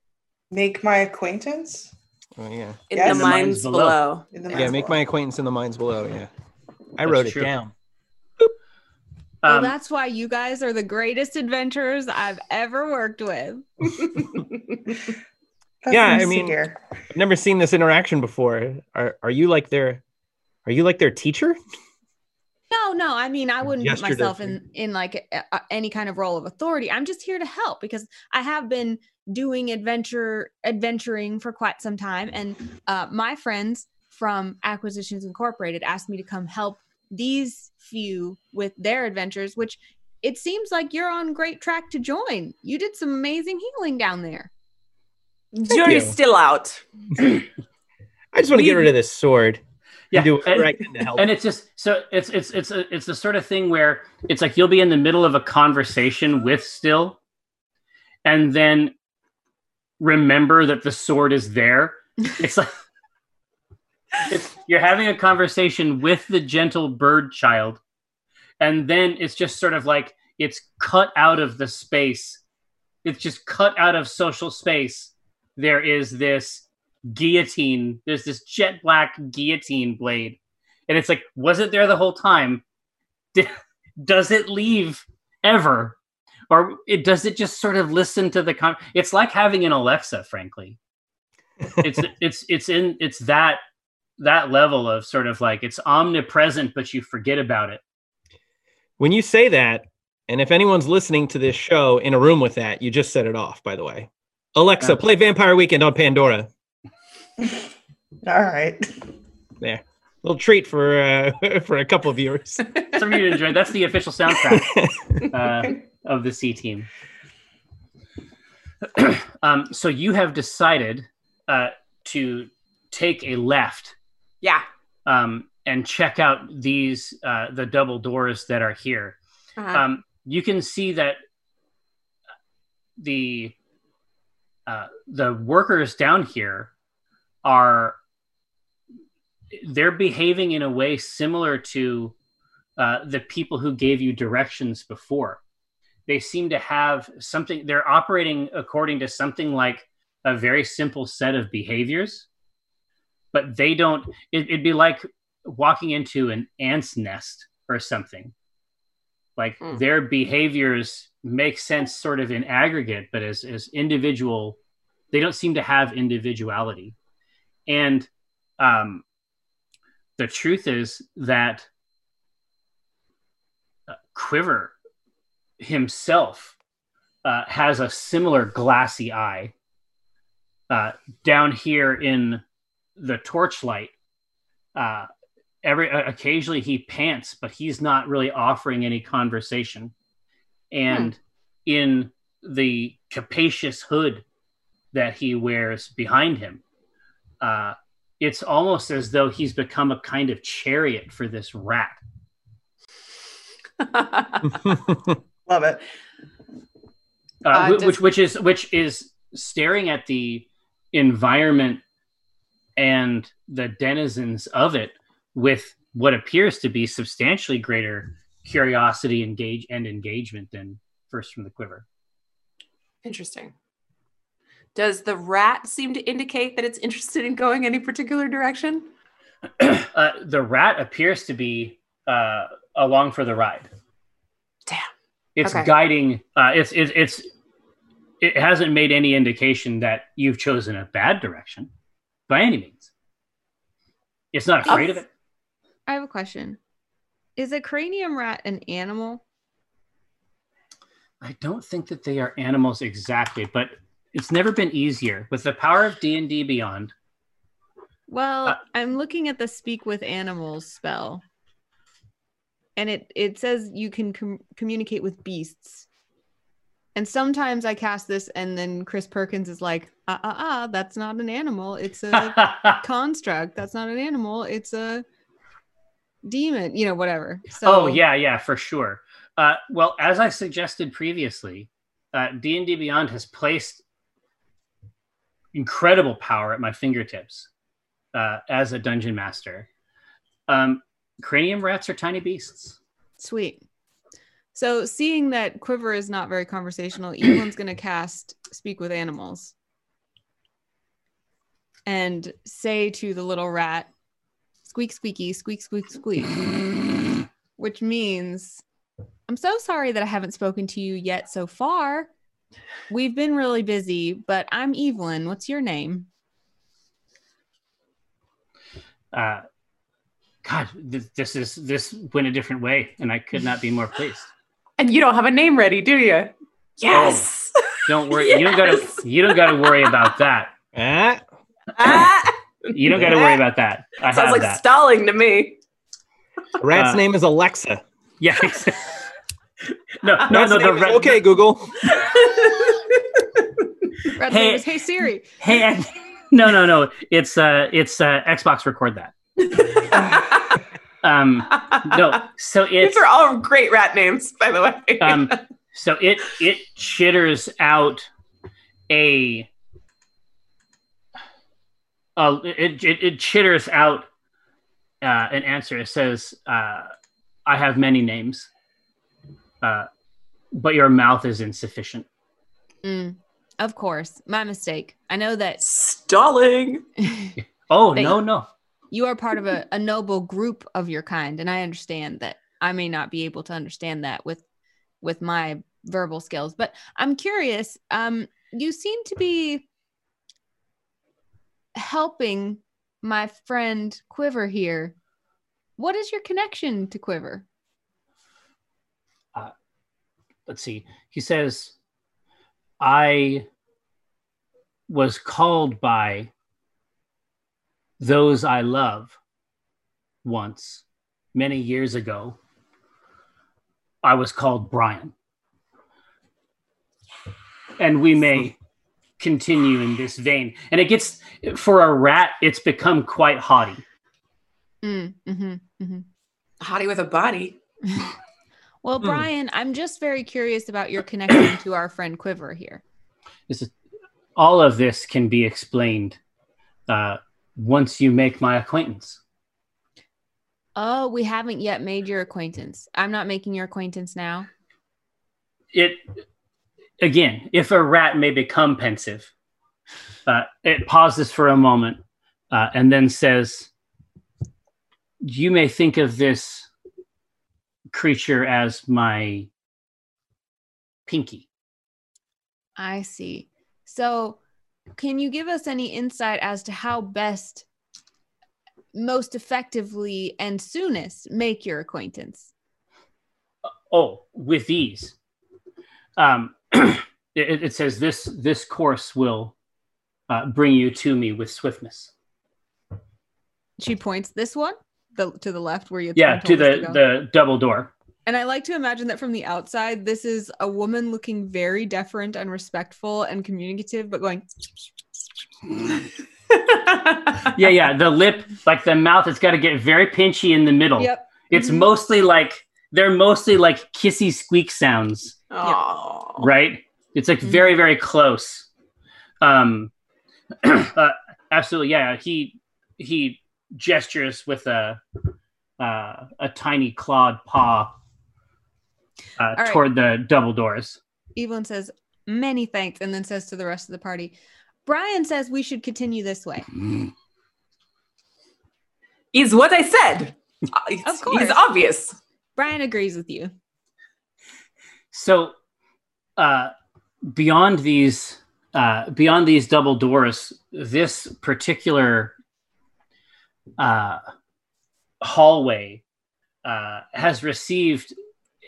make my acquaintance Oh yeah. In Yes. the In the mines mines below. below. in the Yeah, make below. my acquaintance in the mines below. Yeah. I That's wrote true. it down. well, um, that's why you guys are the greatest adventurers I've ever worked with. Yeah, I mean- hear. I've never seen this interaction before. Are are you like their are you like their teacher? No, no, I mean I wouldn't put myself in in like a, a- any kind of role of authority. I'm just here to help because I have been doing adventure adventuring for quite some time, and uh, my friends from Acquisitions Incorporated asked me to come help these few with their adventures, which it seems like you're on great track to join. You did some amazing healing down there. Jury's still out. I just want to get rid of this sword. yeah, and do whatever and- I help. and it's just so it's it's it's a, it's the sort of thing where it's like you'll be in the middle of a conversation with still and then remember that the sword is there. It's like it's, you're having a conversation with the gentle bird child and then it's just sort of like it's cut out of the space. It's just cut out of social space. There is this guillotine. There's this jet black guillotine blade. And it's like was it there the whole time? D- does it leave ever, or it does it just sort of listen to the con? It's like having an Alexa, frankly. It's it's it's in it's that that level of sort of like it's omnipresent, but you forget about it. When you say that, and if anyone's listening to this show in a room with that, you just set it off, by the way. Alexa, Yeah. play Vampire Weekend on Pandora. All right. There. Little treat for uh, for a couple of viewers. Some of you enjoy. That's the official soundtrack uh, of the C team. um, so you have decided uh, to take a left Yeah. um, and check out these uh, the double doors that are here. Uh-huh. Um, you can see that the uh, the workers down here are they're behaving in a way similar to uh, the people who gave you directions before. They seem to have something. They're operating according to something like a very simple set of behaviors, but they don't. It, it'd be like walking into an ant's nest or something. Like Hmm. their behaviors make sense sort of in aggregate, but as as individual, they don't seem to have individuality. And um, the truth is that uh, Quiver himself uh, has a similar glassy eye uh, down here in the torchlight. Uh, every uh, occasionally he pants, but he's not really offering any conversation. And in the capacious hood that he wears behind him, uh, it's almost as though he's become a kind of chariot for this rat. Love it. uh, Uh, whi- does- which which is which is staring at the environment and the denizens of it with what appears to be substantially greater curiosity engage and engagement than first from the quiver Interesting. Does the rat seem to indicate that it's interested in going any particular direction? uh, the rat appears to be uh, along for the ride Damn. it's Okay. guiding uh, it's, it's it's it hasn't made any indication that you've chosen a bad direction by any means it's not afraid of it I have a question. Is a cranium rat an animal? I don't think that they are animals exactly, but it's never been easier with the power of D and D Beyond. Well, Uh, I'm looking at the speak with animals spell. And it it says you can com- communicate with beasts. And sometimes I cast this and then Chris Perkins is like, "Ah ah ah, that's not an animal. It's a construct. That's not an animal. It's a demon, you know, whatever." So oh yeah, yeah, for sure. Uh, well, as I suggested previously, uh, D and D Beyond has placed incredible power at my fingertips uh, as a dungeon master. Um, cranium rats are tiny beasts. Sweet. So, seeing that Quiver is not very conversational, Evelyn's going to cast Speak with Animals and say to the little rat, squeak, squeaky, squeak, squeak, squeak, which means, I'm so sorry that I haven't spoken to you yet so far. We've been really busy, but I'm Evelyn. What's your name? Uh, God, th- this is this went a different way, and I could not be more pleased. And you don't have a name ready, do you? Yes. Don't worry. You don't gotta. You don't gotta worry about that. Ah, Ah, You don't gotta worry about that. I sounds have like that. stalling to me. rat's Uh, name is Alexa. Yeah. no, no, Rat's no. The name okay, Google. Rat's Hey. name Hey Siri. Hey, I- no, no, no. It's uh, it's uh, Xbox. Record that. Um, no. So it's These are all great rat names, by the way. um, so it it chitters out a. Uh, it, it, it chitters out uh, an answer. It says, uh, I have many names, uh, but your mouth is insufficient. Mm, of course, my mistake. I know that stalling. Oh, They- no, no. you are part of a, a noble group of your kind, and I understand that I may not be able to understand that with with my verbal skills. But I'm curious. Um, you seem to be helping my friend Quiver here. What is your connection to Quiver? Let's see. He says, I was called by those I love once, many years ago. I was called Brian. And we may continue in this vein. And it gets, for a rat, it's become quite haughty. Mm, hmm hmm Hottie with a body. Well, Hmm. Brian, I'm just very curious about your connection to our friend Quiver here. This is, all of this can be explained uh, once you make my acquaintance. Oh, we haven't yet made your acquaintance. I'm not making your acquaintance now. it again if a rat may become pensive uh, it pauses for a moment uh, and then says you may think of this creature as my pinky I see. So, can you give us any insight as to how best, most effectively, and soonest make your acquaintance? oh with ease um, it, it says this this course will uh, bring you to me with swiftness She points this one, the to the left where you yeah to the go. the double door. And I like to imagine that from the outside, this is a woman looking very deferent and respectful and communicative, but going, yeah yeah the lip like the mouth it's got to get very pinchy in the middle. "Yep, it's Mhm. mostly like they're mostly like kissy squeak sounds. Oh. right? It's like very very close. Um uh, absolutely yeah he he gestures with a uh, a tiny clawed paw uh, right. toward the double doors Evelyn says, "Many thanks," and then says to the rest of the party, "Brian says we should continue this way." Is what I said. Uh, It's, course. It's obvious. Brian agrees with you. so uh beyond these uh beyond these double doors this particular uh hallway uh has received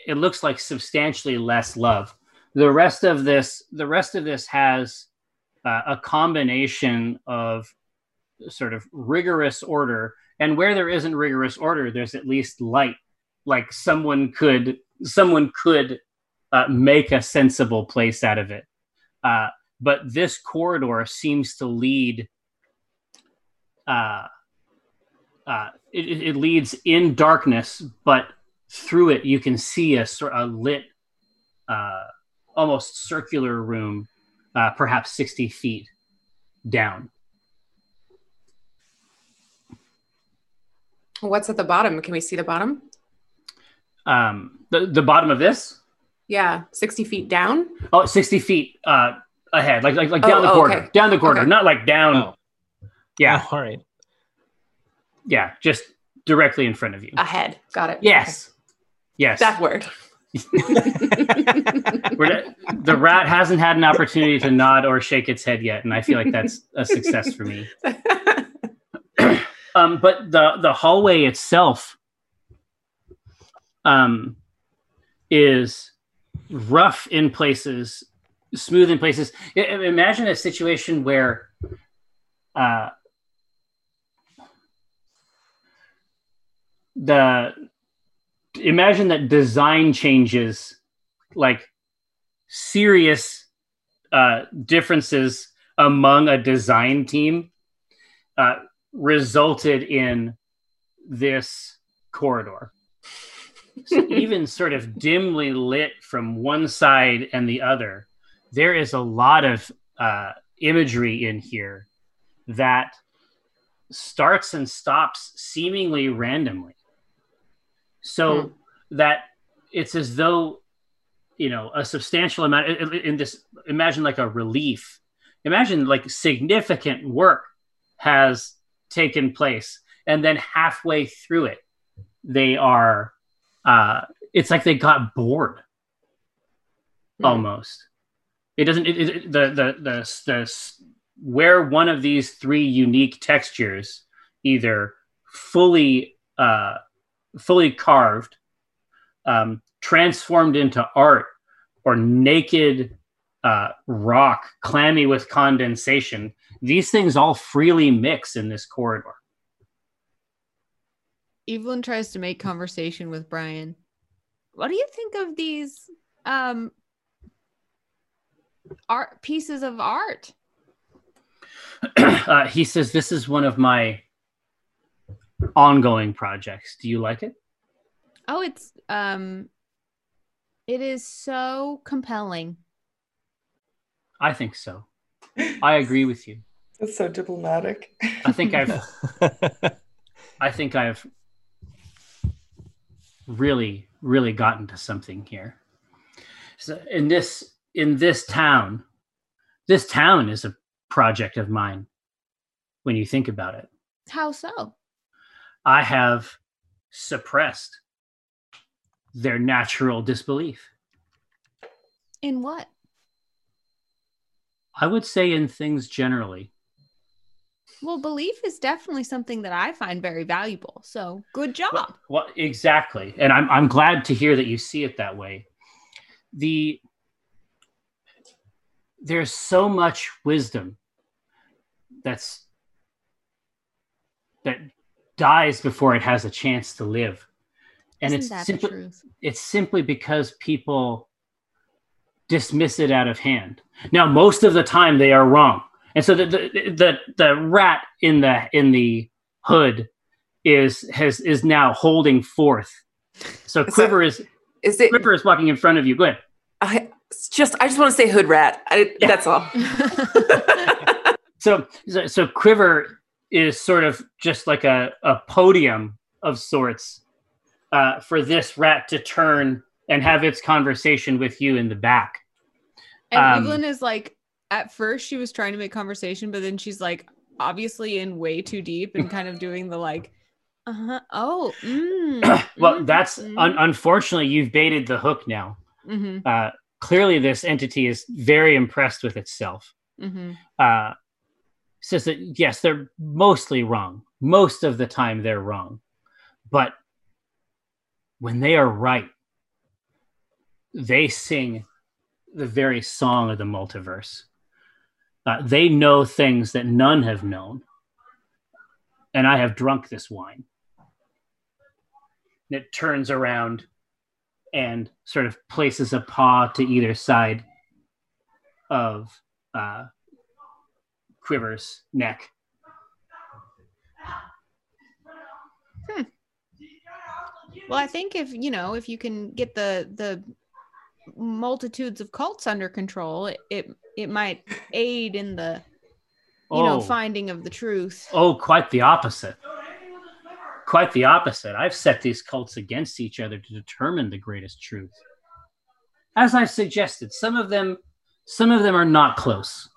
it looks like substantially less love the rest of this the rest of this has uh, a combination of sort of rigorous order and where there isn't rigorous order there's at least light like someone could someone could uh, make a sensible place out of it. Uh, but this corridor seems to lead. Uh, it, it- it leads in darkness, but through it you can see a sort of lit, uh, almost circular room, uh, perhaps sixty feet down. What's at the bottom? Can we see the bottom? Um, the the bottom of this, Yeah, 60 feet down. oh, 60 feet uh, ahead, like like like Oh, down the oh, corridor, okay. down the corridor, Okay. not like down. Oh. Yeah, Oh, all right. Yeah, just directly in front of you. Ahead. Got it. Yes. Yes. Okay. That word. The rat hasn't had an opportunity to nod or shake its head yet, and I feel like that's a success for me. Um, but the the hallway itself um, is rough in places, smooth in places. I- imagine a situation where uh, the imagine that design changes like serious uh, differences among a design team uh, resulted in this corridor. So even sort of dimly lit from one side and the other, there is a lot of uh, imagery in here that starts and stops seemingly randomly. So that it's as though you know a substantial amount in- this imagine like a relief imagine like significant work has taken place and then halfway through it they are uh, it's like they got bored Hmm. almost. It doesn't. It, it, the, the the the where one of these three unique textures, either fully uh, fully carved, um, transformed into art, or naked uh, rock, clammy with condensation. These things all freely mix in this corridor. Evelyn tries to make conversation with Brian. What do you think of these um art pieces of art? uh, he says, "This is one of my ongoing projects. Do you like it?" Oh, it's um it is so compelling. I think so. I agree with you. That's so diplomatic. I think I've I think I've really really gotten to something here. So in this in this town, this town is a project of mine when you think about it. How so? I have suppressed their natural disbelief. In what? I would say in things generally. Well, belief is definitely something that I find very valuable. So, good job. Well, well, exactly, and I'm I'm glad to hear that you see it that way. The there's so much wisdom that's that dies before it has a chance to live, and Isn't it's that the simply truth? it's simply because people dismiss it out of hand. Now, most of the time they are wrong, and so the the the, the rat in the in the hood is has is now holding forth. So that- Quiver is Is it? Quiver is walking in front of you. Go ahead. I just I just want to say hood rat. I, Yeah. That's all. So so, so Quiver is sort of just like a, a podium of sorts uh, for this rat to turn and have its conversation with you in the back. and Um, Evelyn is like, at first she was trying to make conversation, but then she's like, obviously in way too deep and kind of doing the like, uh huh. Oh, mm, well, mm, that's mm, un- unfortunately you've baited the hook now. mhm, Uh, clearly, this entity is very impressed with itself. mhm. Uh, says that yes, they're mostly wrong. Most of the time, they're wrong, but when they are right, they sing the very song of the multiverse. Uh, they know things that none have known, and I have drunk this wine. And it turns around and sort of places a paw to either side of uh, Quiver's neck. Hmm. Well, I think if you know, if you can get the the multitudes of cults under control, it it, it might aid in the you know Oh. finding of the truth. Oh, quite the opposite. Quite the opposite. I've set these cults against each other to determine the greatest truth. As I've suggested, some of them some of them are not close.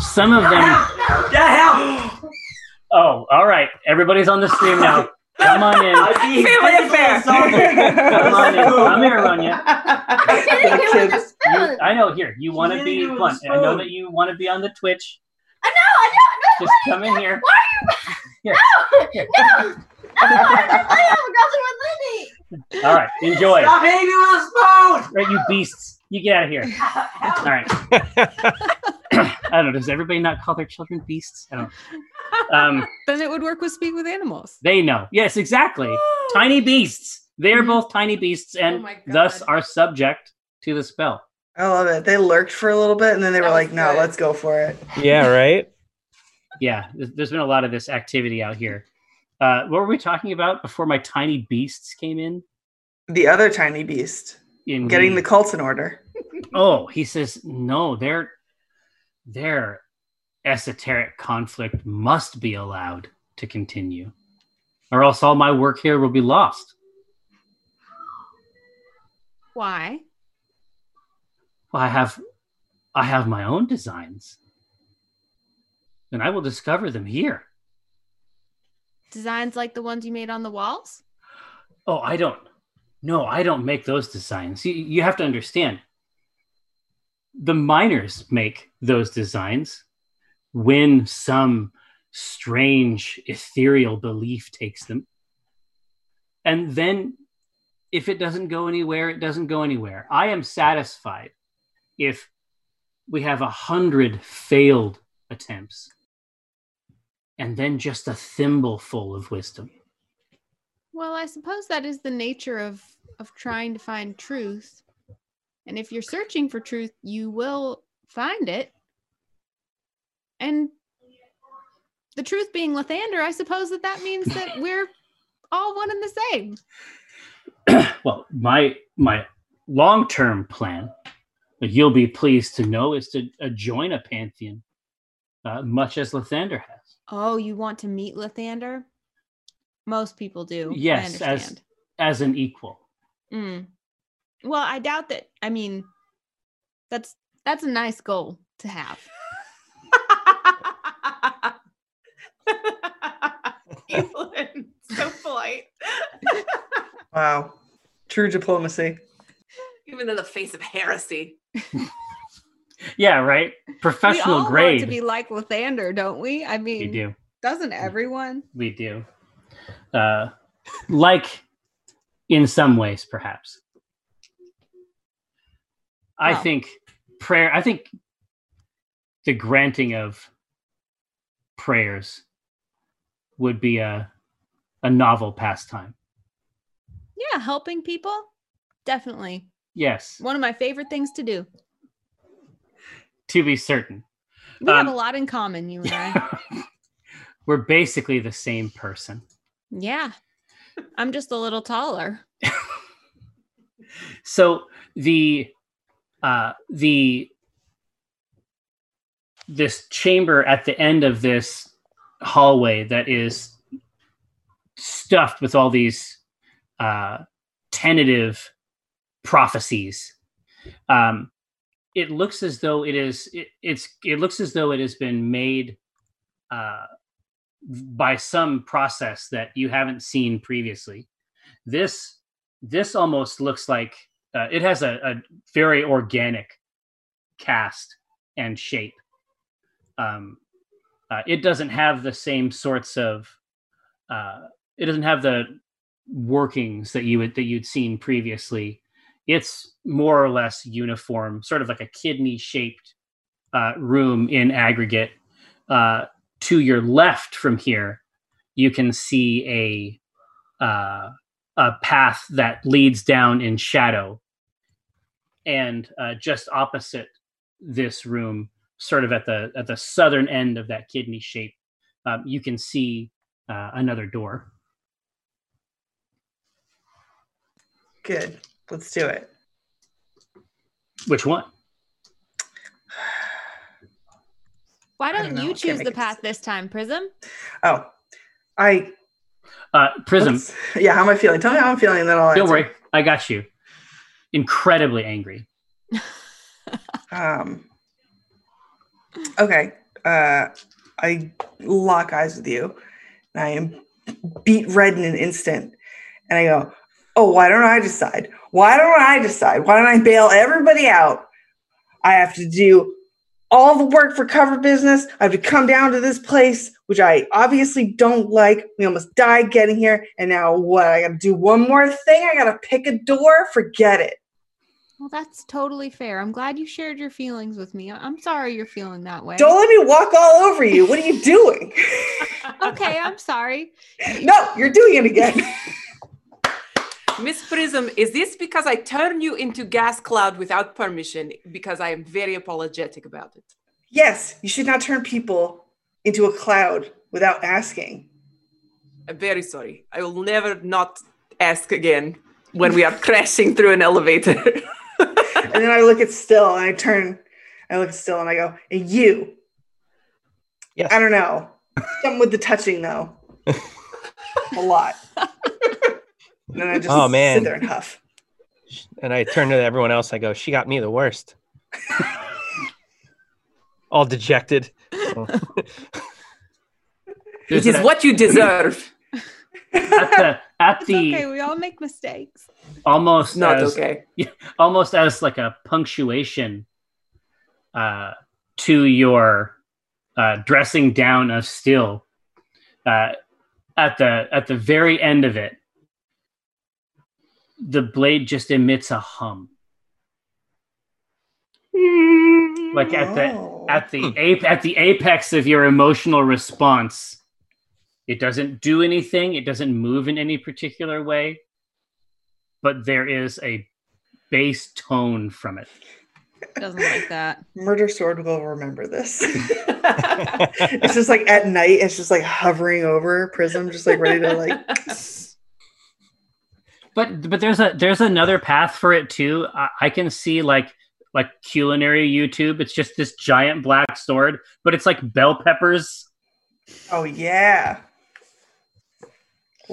Some of them Oh, all right. Everybody's on the stream now. Come on in. Family affair. Come on in. Come here, Ronya. The kids. You, I know. Here, you want to You're be eating with one. a I know spoon. that you want to be on the Twitch. I know, I know, I know. Just come in here. Why Here. No, Here. no, no, I have a girlfriend with Lindy. All right. Enjoy. Stop hitting me with a spoon. Right, you beasts. You get out of here. All right. I don't know. Does everybody not call their children beasts? I don't. Um, Then it would work with speak with animals. they know. Yes, exactly. Tiny beasts. They are Mhm. both tiny beasts, and Oh thus are subject to the spell. I love it. They lurked for a little bit and then they That were was like, no, let's go for it. yeah, right. Yeah, there's been a lot of this activity out here. Uh, what were we talking about before my tiny beasts came in? The other tiny beast In getting the cults in order. Oh, he says no. Their their esoteric conflict must be allowed to continue, or else all my work here will be lost. Why? Well, I have I have my own designs, and I will discover them here. Designs like the ones you made on the walls? Oh, I don't No, I don't make those designs. You, you have to understand. The miners make those designs when some strange ethereal belief takes them. And then if it doesn't go anywhere, it doesn't go anywhere. I am satisfied if we have a hundred failed attempts and then just a thimbleful of wisdom. Well, I suppose that is the nature of of trying to find truth. And if you're searching for truth, you will find it. And the truth being Lathander, I suppose that that means that we're all one and the same. well, my my long term plan, you'll be pleased to know, is to uh, join a pantheon, uh, much as Lathander has. Oh, you want to meet Lathander? Most people do. Yes, as as an equal. Mm. Well, I doubt that. I mean, that's that's a nice goal to have. Evelyn, so polite. Wow. True diplomacy. Even in the face of heresy. Yeah, right. we Professional all grade. want to be like Lathander, don't we? I mean, we mean, do. doesn't everyone? We do. Uh, like in some ways, perhaps. I Well. think prayer. I think the granting of prayers would be a a novel pastime. Yeah, helping people, definitely Yes, one of my favorite things to do. to be certain. We have Um, a lot in common, you and I. We're basically the same person. yeah, I'm just a little taller. so the uh the this chamber at the end of this hallway that is stuffed with all these uh tentative prophecies. Um it looks as though it is it, it's it looks as though it has been made uh by some process that you haven't seen previously. This this almost looks like uh, it has a, a very organic cast and shape. Um, uh, it doesn't have the same sorts of. Uh, it doesn't have the workings that you would that you'd seen previously. It's more or less uniform, sort of like a kidney shaped uh, room in aggregate. Uh, to your left from here, you can see a uh, a path that leads down in shadow and uh, just opposite this room sort of at the at the southern end of that kidney shape um, you can see uh, another door Good. Let's do it. which one Why don't don't, you choose the a path this time, Prism? Oh, I. uh, prism let's- Yeah, how am I feeling? Tell me how I'm feeling, and then I'll. don't answer. worry i got you incredibly angry Um. Okay. Uh, I lock eyes with you, and I am beat red in an instant, and I go, "Oh, why don't I decide? Why don't I decide? Why don't I bail everybody out? I have to do all the work for cover business. I have to come down to this place, which I obviously don't like. We almost died getting here, and now what? I got to do one more thing. I got to pick a door. Forget it." Well, that's totally fair. I'm glad you shared your feelings with me. I- I'm sorry you're feeling that way. Don't let me walk all over you. What are you doing? okay, I'm sorry. no, you're doing it again. Miss Prism, is this because I turned you into gas cloud without permission? Because I am very apologetic about it. yes, you should not turn people into a cloud without asking. I'm very sorry. I will never not ask again when we are crashing through an elevator. And then I look at Still and I turn, I look at Still and I go, and you. Yes. I don't know. Something with the touching though. a lot. And then I just Oh, man. sit there and huff. And I turn to everyone else. I go, she got me the worst. All dejected. it is what you deserve. at the at It's the okay. We all make mistakes. almost Not as, okay. almost as like a punctuation uh, to your uh, dressing down of still uh, at the at the very end of it the blade just emits a hum like at the Oh. at the ape at the apex of your emotional response it doesn't do anything it doesn't move in any particular way but there is a bass tone from it Doesn't like that. Murder Sword will remember this. it's just like at night, it's just like hovering over Prism, just like ready to like. but but there's a there's another path for it too i, I can see like like culinary youtube it's just this giant black sword but it's like bell peppers Oh yeah,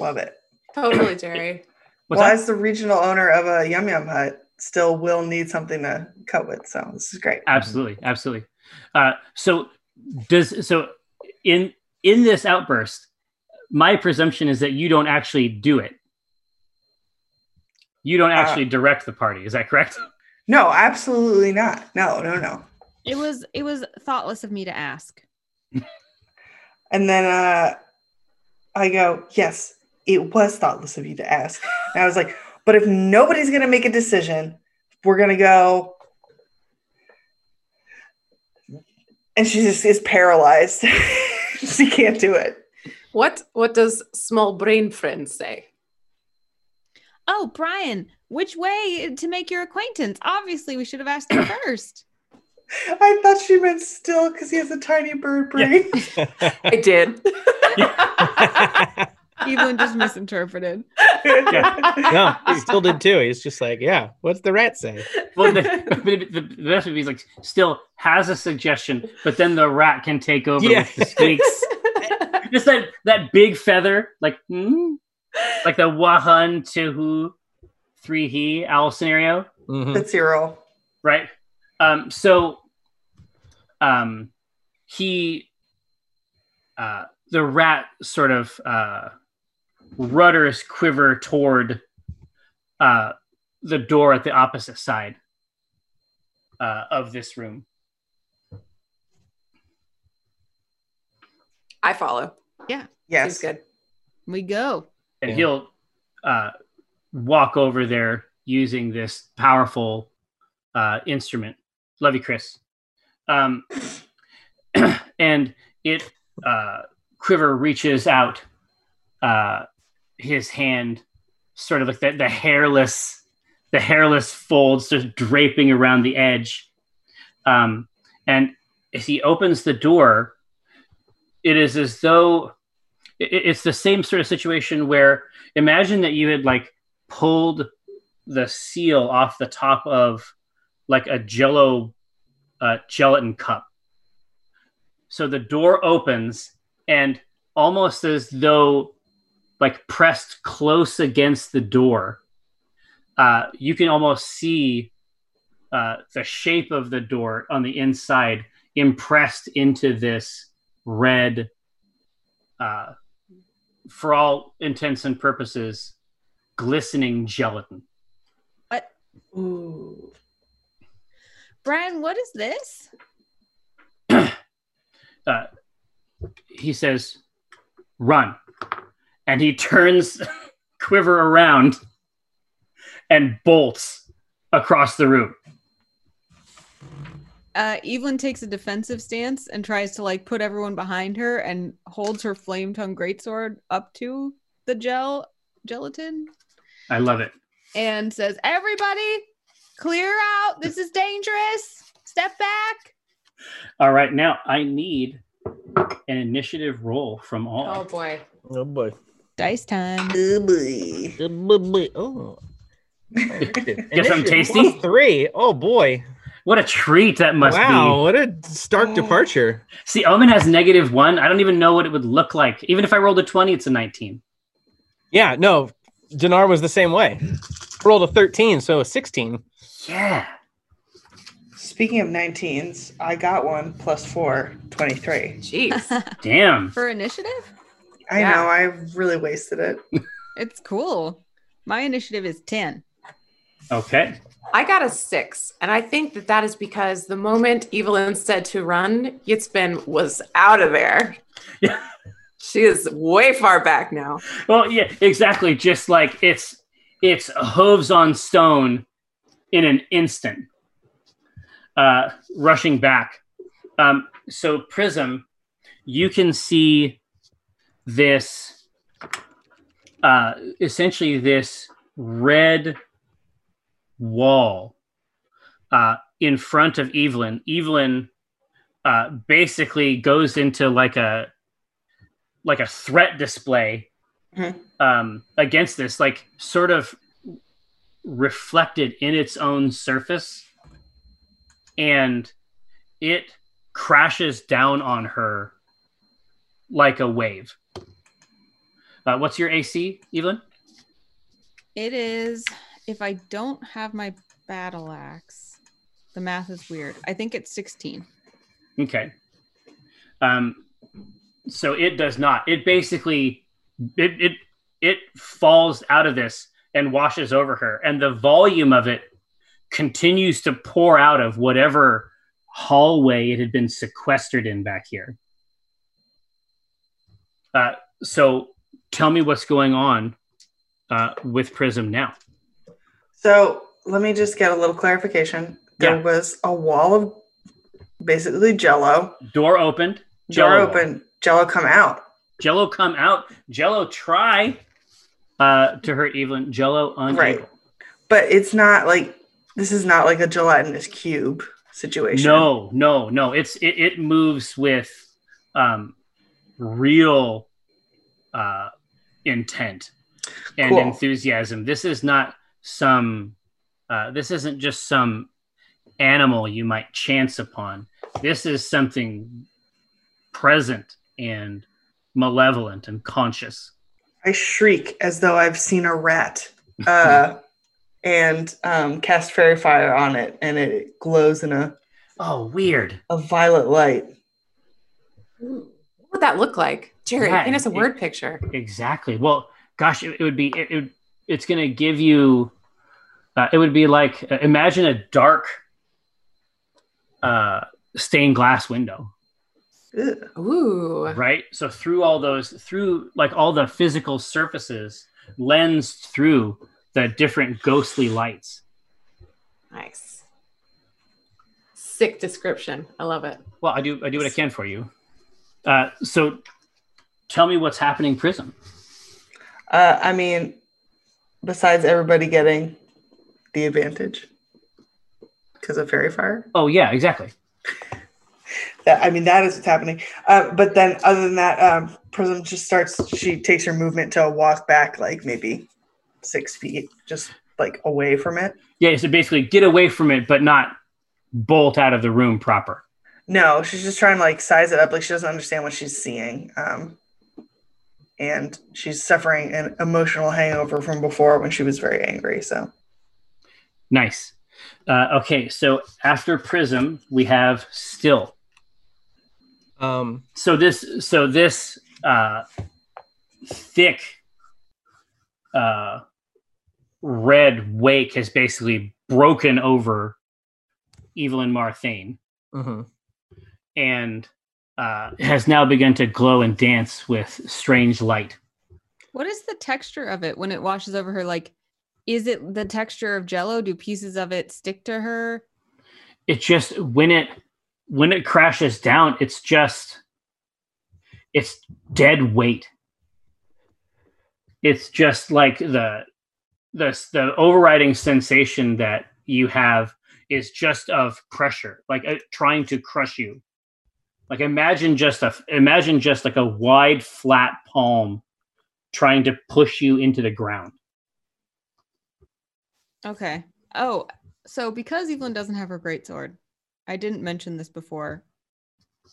love it. totally, Jerry. What's well, that? as the regional owner of a Yum Yum Hut, still will need something to cut with. So this is great. absolutely absolutely uh so does so in in this outburst my presumption is that you don't actually do it you don't actually direct the party is that correct No, absolutely not. No, no, no. It was it was thoughtless of me to ask. And then uh, I go, yes, it was thoughtless of you to ask. And I was like, but if nobody's going to make a decision, we're going to go. And she just is paralyzed. she can't do it. What what does small brain friend say? Oh, Brian, which way to make your acquaintance? Obviously, we should have asked you first. I thought she meant still because he has a tiny bird brain. I did. Evelyn just misinterpreted. Yeah. no, he still did too. He's just like, yeah, what's the rat say? well the, the, the, the best would be like still has a suggestion but then the rat can take over Yeah. with the squeaks just that that big feather like hmm? like the wahan to who three he owl scenario Mhm. That's zero. right um so um he uh the rat sort of uh rudders quiver toward uh the door at the opposite side uh of this room I follow. Yeah. Yes. Seems good. We go. and Yeah. he'll uh walk over there using this powerful uh instrument love you chris um and it uh quiver reaches out uh his hand sort of like the, the hairless the hairless folds just draping around the edge. Um and as he opens the door it is as though it- it's the same sort of situation where imagine that you had like pulled the seal off the top of like a jello uh, gelatin cup. So the door opens and almost as though like pressed close against the door uh, you can almost see uh, the shape of the door on the inside impressed into this red uh, for all intents and purposes, glistening gelatin. What? Ooh. Brian, what is this? Uh, he says, "Run," and he turns Quiver around and bolts across the room. Uh, Evelyn takes a defensive stance and tries to like put everyone behind her and holds her flame tongue greatsword up to the gel gelatin I love it. and says, "Everybody, clear out. This is dangerous. Step back." All right, now I need an initiative roll from all. Oh boy. Oh boy. Dice time. Ooh, boy. Oh. boy. Oh. Get some Initiative tasty? plus Three. Oh boy. What a treat that must wow. be. Wow, what a stark departure. See, Omen has negative one. I don't even know what it would look like. Even if I rolled a 20, it's a 19. Yeah. No. Dinar was the same way. Rolled a 13, so a 16. Yeah. Speaking of 19s, I got one plus four, 23. Jeez. Damn. For initiative? I Yeah. know, I really wasted it. It's cool. My initiative is 10. Okay. I got a six, and I think that that is because the moment Evelyn said to run, Yitzbin was out of there. Yeah. She is way far back now. Well, yeah, exactly. Just like it's it's hooves on stone in an instant, uh, rushing back. Um, so Prism, you can see this, uh, essentially this red wall uh, in front of Evelyn. Evelyn uh, basically goes into like a like a threat display Mhm. um, against this, like sort of reflected in its own surface, and it crashes down on her like a wave. Uh, what's your AC, Evelyn? It is, if I don't have my battle axe, the math is weird. I think it's 16. Okay. Um, so it does not. It basically it it it falls out of this and washes over her, and the volume of it continues to pour out of whatever hallway it had been sequestered in back here. Uh, so tell me what's going on uh, with Prism now. So let me just get a little clarification. There Yeah. was a wall of basically jello. Door opened. Door open, jello come out. Jello come out. Jello try uh, to hurt Evelyn. Jello unable. Right. But it's not like this is not like a gelatinous cube situation. No, no, no. It's it, it moves with um, real uh, intent and Cool. enthusiasm. This is not some. Uh, this isn't just some animal you might chance upon. This is something present and malevolent and conscious. I shriek as though I've seen a rat. Uh and um cast faerie fire on it and it glows in a, Oh, weird. a violet light. What would that look like? Jerry, Yeah, paint us a it- word picture. Exactly. Well, gosh, it, it would be. It, it, it's going to give you. Uh, it would be like uh, imagine a dark, uh, stained glass window, Ugh. Ooh. right? So through all those, through like all the physical surfaces, lensed through the different ghostly lights. Nice. Sick description. I love it. Well, I do. I do what I can for you. Uh, so, tell me what's happening, Prism. Uh I mean besides everybody getting the advantage because of faerie fire. Oh yeah, exactly. That I mean that is what's happening. Uh, but then other than that, um Prism just starts she takes her movement to walk back like maybe six feet, just like away from it. Yeah. So basically, get away from it, but not bolt out of the room proper. No, she's just trying to like size it up. Like she doesn't understand what she's seeing. Um, and she's suffering an emotional hangover from before when she was very angry. So Nice. Uh, okay, so after Prism, we have Still. Um, So this, so this uh, thick uh, red wake has basically broken over Evelyn Marthain mhm. And uh, has now begun to glow and dance with strange light. What is the texture of it when it washes over her? Like, is it the texture of jello? Do pieces of it stick to her? it just when it when it crashes down it's just it's dead weight it's just like the the the overriding sensation that you have is just of pressure like uh, trying to crush you like imagine just a imagine just like a wide flat palm trying to push you into the ground Okay. Oh, so because Evelyn doesn't have her greatsword, I didn't mention this before.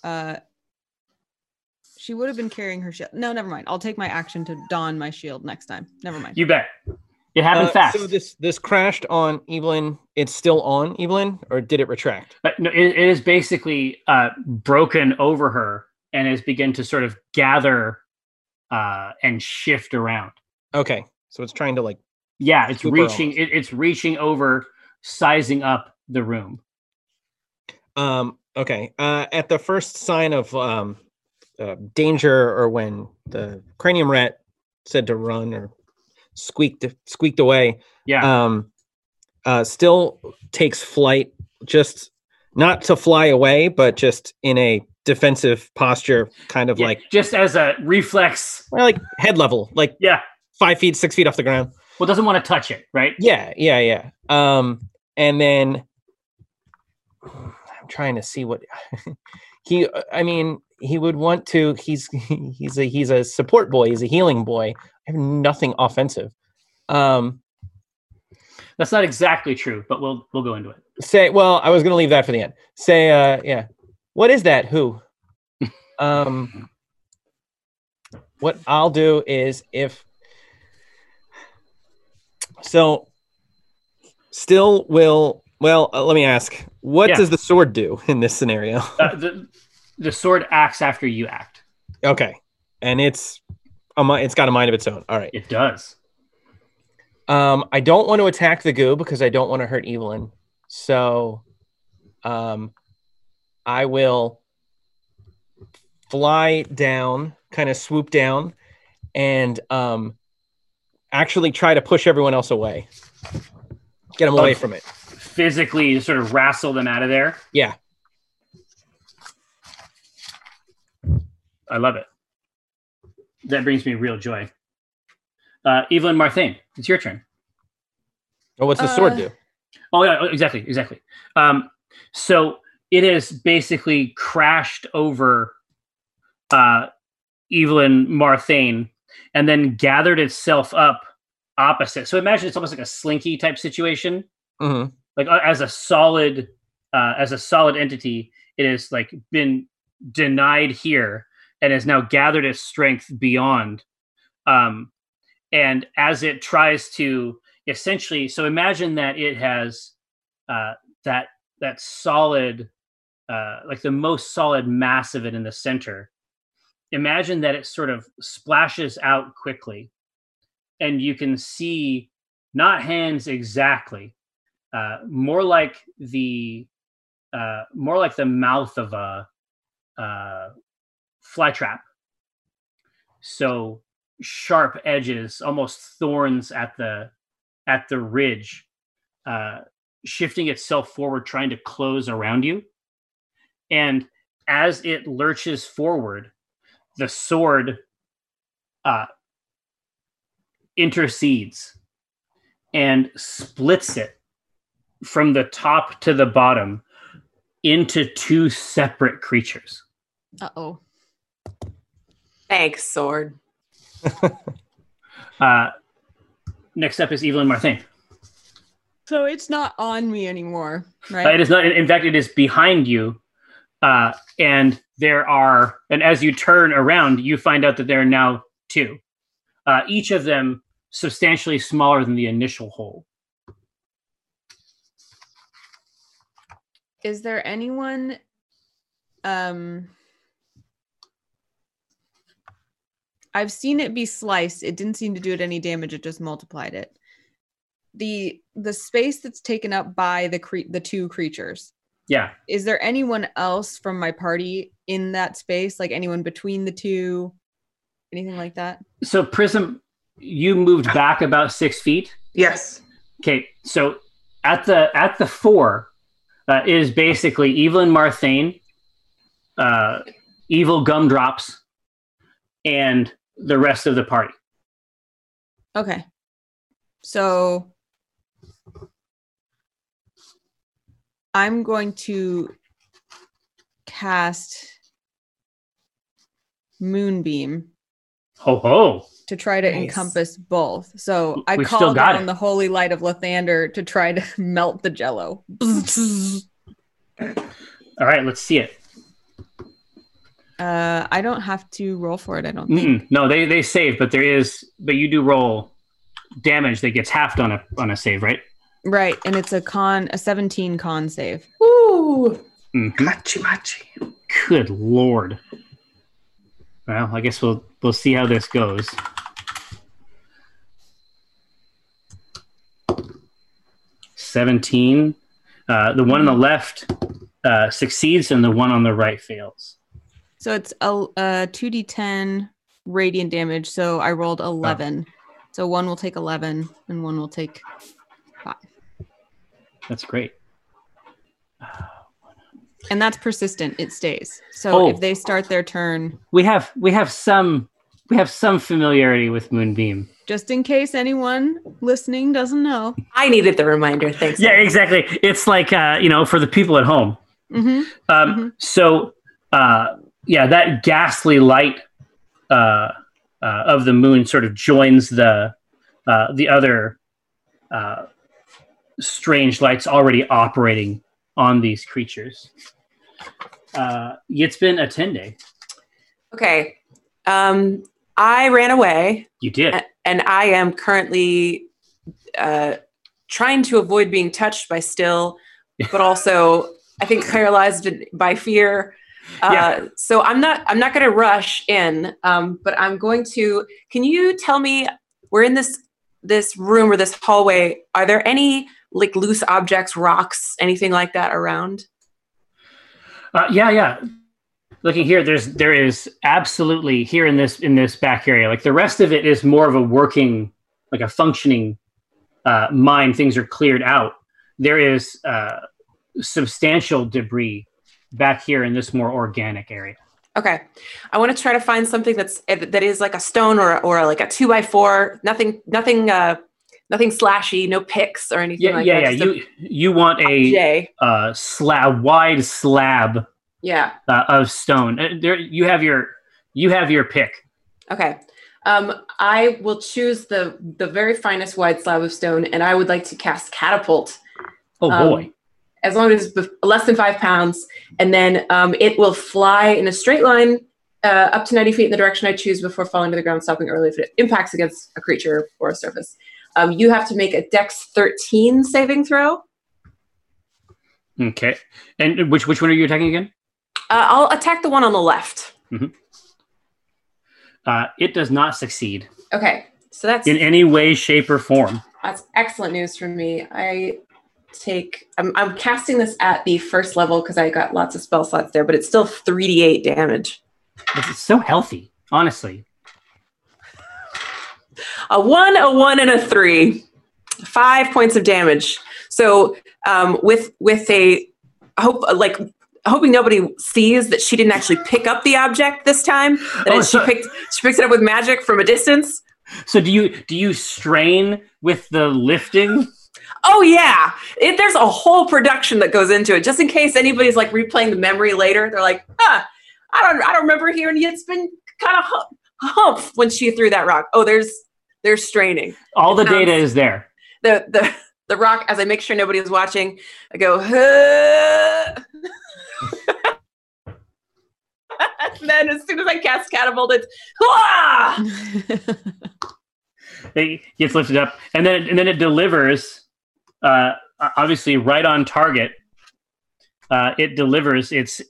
Uh, she would have been carrying her shield. No, never mind. I'll take my action to don my shield next time. Never mind. you bet it happened Uh, fast So this this crashed on Evelyn. It's still on Evelyn, or did it retract? But no, it, it is basically uh, broken over her and has begun to sort of gather uh, and shift around. Okay, so it's trying to like. Yeah, it's reaching. It, it's reaching over, sizing up the room. Um. Okay. Uh. At the first sign of um, uh, danger, or when the cranium rat said to run or squeaked squeaked away, Yeah. um, uh, still takes flight, just not to fly away, but just in a defensive posture, kind of Yeah, like just as a reflex. well, like head level, like Yeah. five feet, six feet off the ground. Well, doesn't want to touch it, right? Yeah, yeah, yeah. Um, and then I'm trying to see what he. I mean, he would want to. He's he's a he's a support boy. He's a healing boy. I have nothing offensive. Um, That's not exactly true, but we'll we'll go into it. say well i was going to leave that for the end say uh yeah what is that who um what i'll do is if so still will well uh, let me ask what Yeah. does the sword do in this scenario Uh, the the sword acts after you act. okay and it's mi- it's got a mind of its own all right It does. Um, I don't want to attack the goo because I don't want to hurt Evelyn. So, um, I will fly down, kind of swoop down, and um, actually try to push everyone else away, get them away from it. Physically, sort of wrestle them out of there. Yeah. I love it. That brings me real joy. Uh, Evelyn Marthain, it's your turn. Oh, what's the sword Uh, do? Oh yeah, exactly, exactly. Um, so it has basically crashed over uh, Evelyn Marthain and then gathered itself up opposite. So imagine it's almost like a slinky type situation. hmm Like uh, as a solid, uh, as a solid entity, it has like been denied here and has now gathered its strength beyond. Um, and as it tries to essentially so imagine that it has uh, that that solid uh, like the most solid mass of it in the center imagine that it sort of splashes out quickly and you can see not hands exactly uh, more like the uh, more like the mouth of a uh, fly trap. So sharp edges almost thorns at the at the ridge uh, shifting itself forward trying to close around you. And as it lurches forward the sword uh, intercedes and splits it from the top to the bottom into two separate creatures. Uh oh. Thanks, sword. uh, next up is evelyn Marthain. So it's not on me anymore, Uh, right? it is not. In fact, it is behind you, uh, and there are. And as you turn around, you find out that there are now two, uh, each of them substantially smaller than the initial hole. Is there anyone um I've seen it be sliced. It didn't seem to do it any damage. It just multiplied it. The the space that's taken up by the cre- the two creatures. Yeah, Is there anyone else from my party in that space? Like anyone between the two? Anything like that? So Prism, you moved back about six feet. Yes. Okay, so at the at the four uh, is basically Evelyn Marthain, uh, Evil Gumdrops, and the rest of the party. Okay. So I'm going to cast Moonbeam Ho ho! to try to Nice. encompass both. So I We've still call got down it. the holy light of Lathander to try to melt the jello. All right, let's see it. Uh, I don't have to roll for it. I don't. Think. No, they they save, but there is, but you do roll damage that gets halved on a on a save, right? Right, and it's a con, a seventeen con save. Ooh, mm-hmm. machi machi. Good lord. Well, I guess we'll we'll see how this goes. Seventeen. Uh, the one on the left uh, succeeds, and the one on the right fails. So it's a, a 2d10 radiant damage. So I rolled 11. So one will take 11 and one will take 5. That's great. And that's persistent. It stays. So Oh. if they start their turn, We have we have some we have some familiarity with Moonbeam. just in case anyone listening doesn't know. I needed the reminder. Thanks. Yeah, exactly. It's like uh, you know for the people at home. hmm Um, Mhm. So, uh, yeah, that ghastly light uh, uh, of the moon sort of joins the uh, the other uh, strange lights already operating on these creatures. Uh, it's been a ten day. Okay. Um, I ran away, You did. a- and I am currently uh, trying to avoid being touched by still, but also I think paralyzed by fear. Uh, Yeah. So I'm not. I'm not going to rush in, um, but I'm going to. Can you tell me? We're in this this room or this hallway. Are there any like loose objects, rocks, anything like that around? Uh, yeah, yeah. Looking here, there's there is absolutely here in this in this back area. Like the rest of it is more of a working, like a functioning uh, mine. Things are cleared out. There is uh, substantial debris back here in this more organic area. Okay, I want to try to find something that's that is like a stone or or like a two by four. Nothing, nothing, uh, nothing slashy. No picks or anything Yeah, like yeah, that. yeah. just You you want a uh, slab, wide slab Yeah. uh, of stone. Uh, There, you have your you have your pick. Okay. Um, I will choose the the very finest wide slab of stone, and I would like to cast catapult. Oh Um, boy. As long as less than five pounds, and then um, it will fly in a straight line uh, up to 90 feet in the direction I choose before falling to the ground, stopping early if it impacts against a creature or a surface. Um, you have to make a Dex 13 saving throw. Okay. And which which one are you attacking again? Uh, I'll attack the one on the left. Uh, it does not succeed Okay, so that's in any way, shape, or form. that's excellent news for me. I take I'm, I'm casting this at the first level because I got lots of spell slots there, but it's still 3d8 damage. It's so healthy, honestly. a one, a one, and a three. Five points of damage. So um, with with a hope like hoping nobody sees that she didn't actually pick up the object this time. That Oh, is, so- she picked she picks it up with magic from a distance. So do you do you strain with the lifting? Oh yeah, it, there's a whole production that goes into it. Just in case anybody's like replaying the memory later, they're like, huh, I don't I don't remember hearing it's been kind of hump, hump when she threw that rock. Oh, there's there's straining. All the It data um, is there. the the the rock as I make sure nobody is watching. I go, huh. and then as soon as I cast catapult, it's "Hua!" It gets lifted up, and then and then it delivers. Uh, obviously, right on target. Uh, it delivers its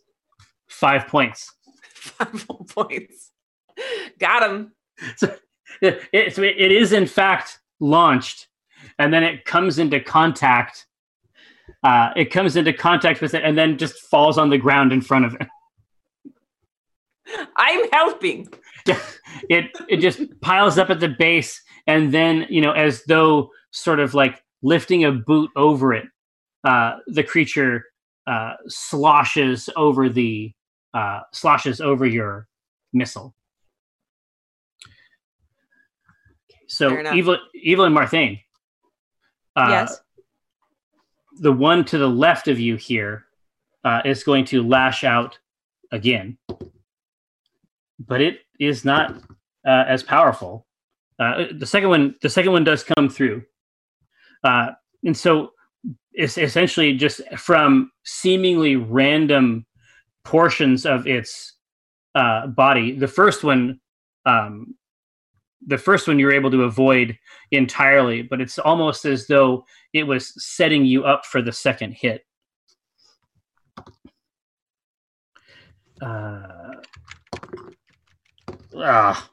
five points. five points. Got him. It, it, so it- it is in fact launched, and then it comes into contact. Uh, it comes into contact with it, and then just falls on the ground in front of it. I'm helping. it it just piles up at the base and then you know as though sort of like lifting a boot over it uh the creature uh sloshes over the uh sloshes over your missile so Fair enough. evil evil Marthain uh yes. the one to the left of you here uh, is going to lash out again, but it is not uh, as powerful. Uh, the second one, the second one does come through, uh, and so it's essentially just from seemingly random portions of its uh, body. The first one, um, the first one, you're able to avoid entirely, but it's almost as though it was setting you up for the second hit. Uh, ah,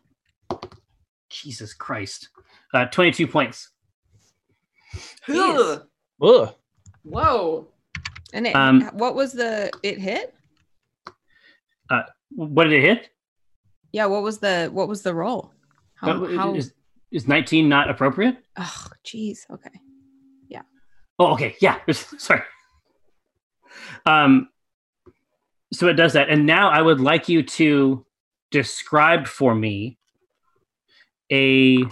Jesus Christ. Uh, 22 points. Ugh. Ugh. Whoa. And it, Um, what was the it hit? What did it hit? Yeah, what was the what was the roll? How, Uh, how is, is 19 not appropriate? oh jeez. Okay. Yeah. Oh, okay. Yeah. Sorry. Um, so it does that. And now I would like you to describe for me a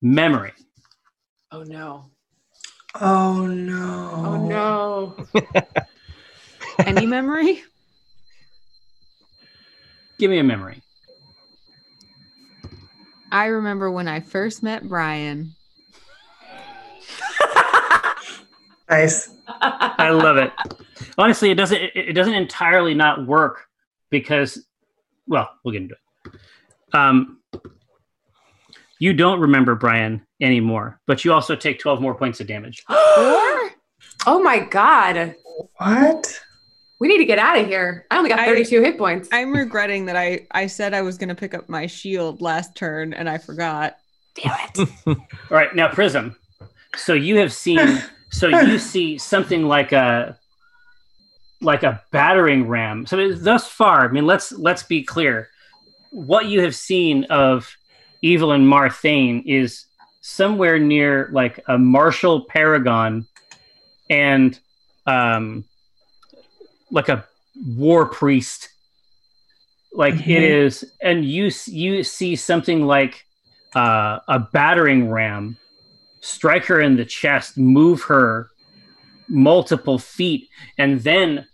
memory. Oh no. Oh no. Oh no. Any memory? Give me a memory. I remember when I first met Brian. Nice. I love it. Honestly, it doesn't it, it doesn't entirely not work because well, we'll get into it. Um you don't remember Brian anymore, but you also take 12 more points of damage. oh my god. What? We need to get out of here. I only got I- 32 hit points. I'm regretting that I I said I was going to pick up my shield last turn and I forgot. Damn it. All right, now Prism. So you have seen so you see something like a like a battering ram. So thus far, I mean, let's let's be clear. What you have seen of Evelyn Marthain is somewhere near like a martial paragon and um like a war priest. Like it Mhm. is, and you you see something like uh, a battering ram strike her in the chest, move her multiple feet, and then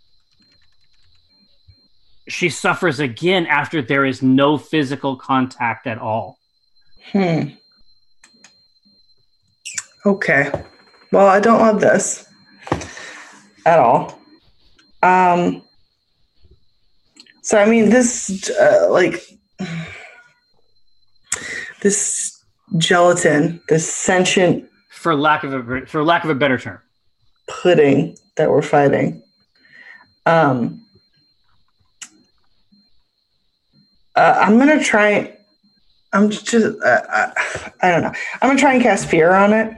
she suffers again after there is no physical contact at all. Hmm. Okay. Well, I don't love this at all. Um. So I mean, this uh, like this gelatin, this sentient For lack of a for lack of a better term, pudding that we're fighting. Um, uh, I'm gonna try. I'm just. Uh, I, I don't know. I'm gonna try and cast fear on it,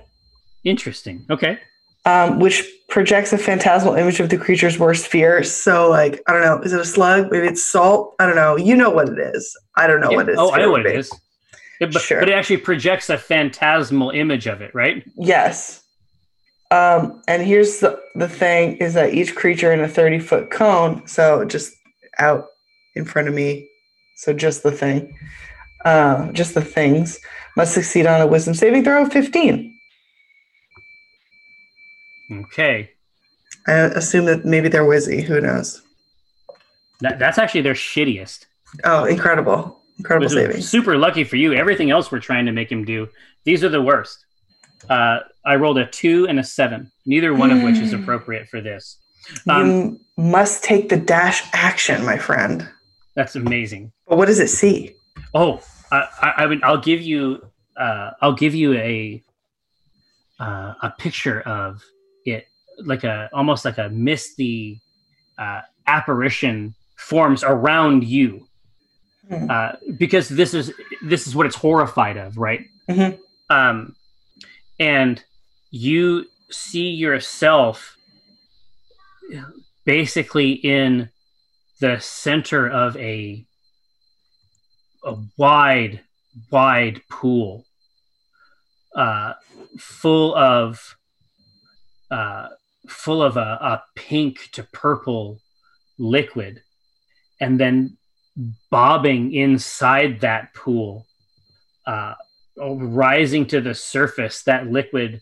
interesting. Okay, um, which projects a phantasmal image of the creature's worst fear. So, like, I don't know. Is it a slug? Maybe it's salt. I don't know. You know what it is. I don't know Yeah. what it is. Oh, I know what it is. It- but, Sure. but it actually projects a phantasmal image of it, right? Yes. Um, and here's the, the thing is that each creature in a 30 foot cone, so just out in front of me, so just the thing, uh, just the things, must succeed on a wisdom saving throw of 15. Okay, I assume that maybe they're wizzy. Who knows? that, that's actually their shittiest. Oh, incredible. Incredible saving. super lucky for you. Everything else we're trying to make him do, these are the worst. Uh, I rolled a two and a seven, neither one of which is Hmm. appropriate for this. Um, you must take the dash action, my friend. that's amazing. But what does it see? Oh, I, I, I would. I'll give you. Uh, I'll give you a uh, a picture of it, like a almost like a misty uh, apparition forms around you, Hmm. uh, because this is this is what it's horrified of, right? Mhm. Um, and you see yourself basically in the center of a a wide, wide pool, uh, full of, uh, full of a, a pink to purple liquid, and then bobbing inside that pool, uh, rising to the surface, that liquid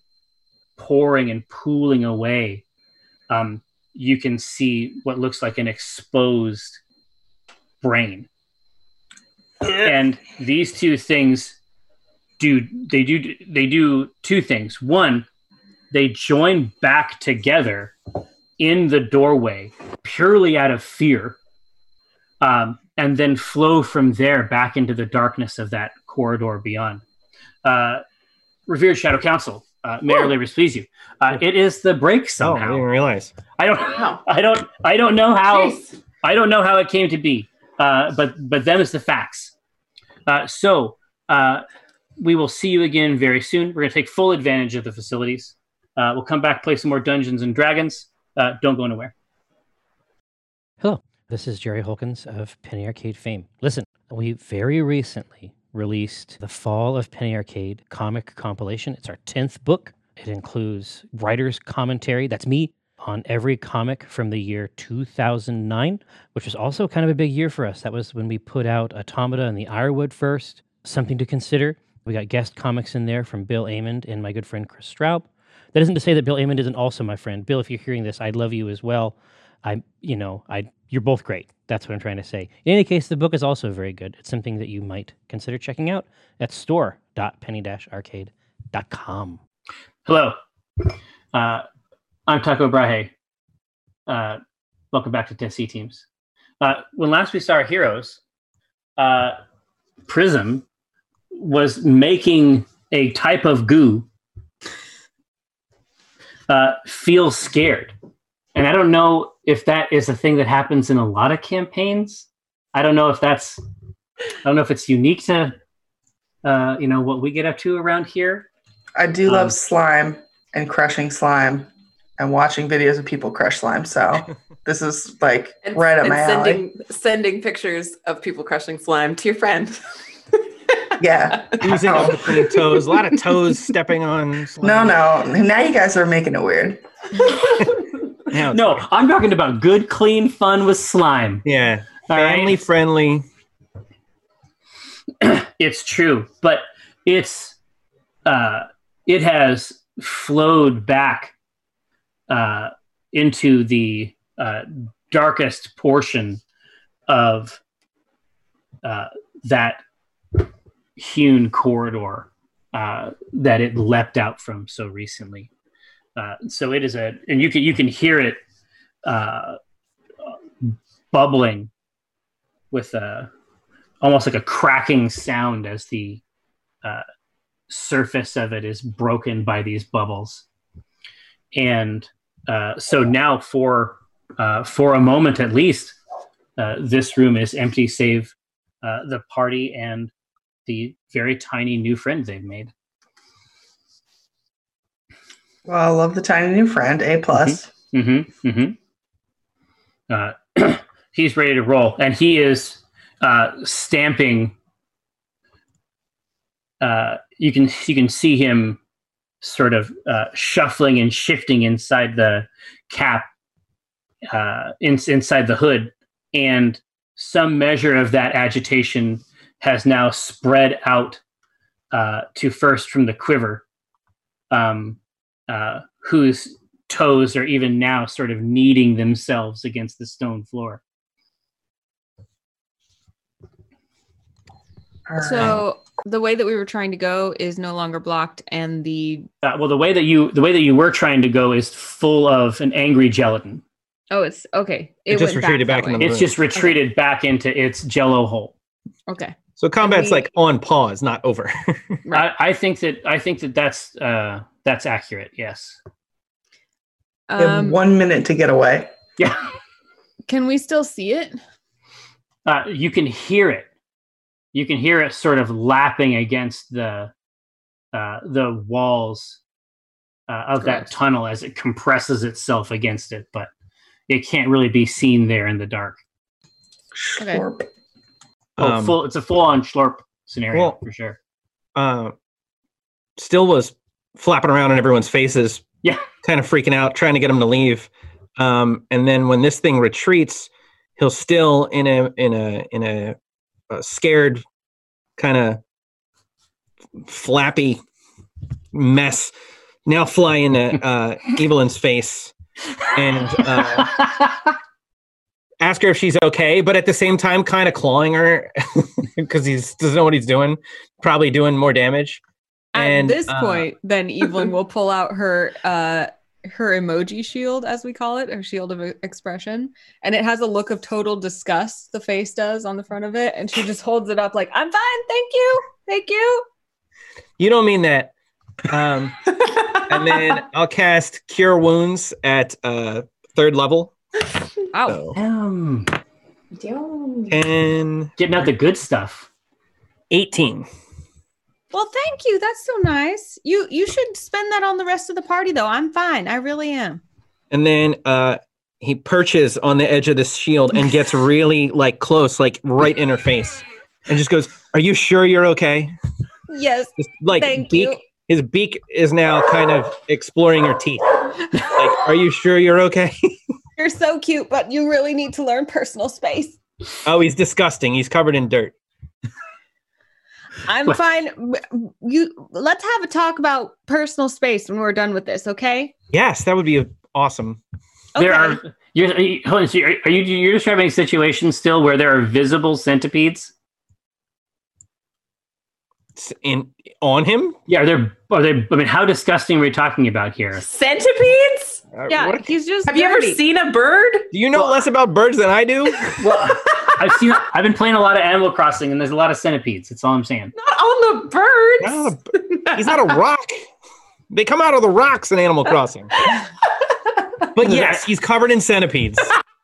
pouring and pooling away. Um, you can see what looks like an exposed brain and these two things do they do they do two things. One they join back together in the doorway purely out of fear um, and then flow from there back into the darkness of that corridor beyond. Uh, revered shadow council uh, may our labors please you? Uh, it is the break Oh, I somehow. didn't realize. i don't i don't i don't know how Jeez. I don't know how it came to be, uh, but but them is the facts. Uh, so uh, we will see you again very soon. We're going to take full advantage of the facilities. Uh, we'll come back, play some more Dungeons and Dragons. Uh, don't go anywhere. Hello, this is Jerry Holkins of Penny Arcade fame. Listen, we very recently released the Fall of Penny Arcade comic compilation. It's our 10th book. It includes writer's commentary, that's me, on every comic from the year 2009, which was also kind of a big year for us. That was when we put out Automata and the Ironwood first. Something to consider. We got guest comics in there from Bill Amend and my good friend Chris Straub. That isn't to say that Bill Amend isn't also my friend. Bill, if you're hearing this, I love you as well. I, you know, I, you're both great. That's what I'm trying to say. In any case, the book is also very good. It's something that you might consider checking out at store.penny-arcade.com. Hello, uh, I'm Tycho Brahe. Uh, welcome back to Tennessee Teams. Uh, when last we saw our heroes, uh, Prism was making a type of goo uh, feel scared. And I don't know if that is a thing that happens in a lot of campaigns. I don't know if that's, I don't know if it's unique to, uh, you know, what we get up to around here. I do love Um, slime and crushing slime and watching videos of people crush slime. So this is like And, right up and my alley. sending sending pictures of people crushing slime to your friend. Yeah. Using Oh. up between toes. A lot of toes stepping on. No, slime. no. No. Now you guys are making it weird. Now it's- No, I'm talking about good, clean fun with slime. Yeah. All right? Family friendly. it's true, but it's uh, it has flowed back uh, into the uh, darkest portion of uh, that hewn corridor uh, that it leapt out from so recently. Uh, so it is a, and you can you can hear it uh, bubbling with a almost like a cracking sound as the surface of it is broken by these bubbles. And uh, so now, for uh, for a moment at least, uh, this room is empty, save uh, the party and the very tiny new friend they've made. Well, I love the tiny new friend. A plus. Mm-hmm. Mm-hmm. Uh, he's ready to roll, and he is uh, stamping. Uh, you can you can see him sort of uh, shuffling and shifting inside the cap, uh, in, inside the hood, and some measure of that agitation has now spread out uh, to first from the quiver, um, uh, whose toes are even now sort of kneading themselves against the stone floor. So the way that we were trying to go is no longer blocked, and the Uh, well, the way that you the way that you were trying to go is full of an angry gelatin. oh, it's okay. It just retreated that back in way. the- It's just retreated back into its jello hole. Okay, So combat's we- like on pause, not over. Right. I, I think that I think that that's uh, that's accurate. Yes. You have um, one minute to get away. Yeah. can we still see it? Uh, you can hear it. You can hear it sort of lapping against the uh, the walls uh, of that tunnel as it compresses itself against it, but it can't really be seen there in the dark. Okay. Schlorp. Oh, Um, full! It's a full-on slurp scenario well- for sure. uh, still was flapping around in everyone's faces. Yeah. Kind of freaking out, trying to get him to leave. Um, and then when this thing retreats, he'll still in a in a in a, a scared kind of flappy mess now fly into uh, Evelyn's face and uh, ask her if she's okay, but at the same time, kind of clawing her because he doesn't know what he's doing, probably doing more damage. At And, this uh, point, then Evelyn will pull out her uh her emoji shield, as we call it, her shield of expression, and it has a look of total disgust. The face does on the front of it, and she just holds it up like, "I'm fine, thank you, thank you." You don't mean that. Um, and then I'll cast Cure Wounds at uh, third level. Wow. So Um, Damn. 10, getting out the good stuff. 18. Well, thank you. That's so nice. You you should spend that on the rest of the party though. I'm fine. I really am. And then uh, he perches on the edge of this shield and gets really like close, like right in her face, and just goes, "Are you sure you're okay?" Yes. Just, like Thank beak. you. His beak is now kind of exploring her teeth. Like, are you sure you're okay? You're so cute, but you really need to learn personal space. oh, he's disgusting. He's covered in dirt. I'm fine. You let's have a talk about personal space when we're done with this, okay? Yes, that would be awesome. Okay. There are. You're, are you- hold on, so are are you you're describing situations still where there are visible centipedes? In on him. Yeah, are there? Are they? I mean, how disgusting are we talking about here? Centipedes? Uh, yeah, what- he's just Have you ever seen a bird? do you know less about birds than I do? Well, I've seen. I've been playing a lot of Animal Crossing, and there's a lot of centipedes. That's all I'm saying. Not on the birds. Not a b- he's not a rock. They come out of the rocks in Animal Crossing. But yes, he's covered in centipedes.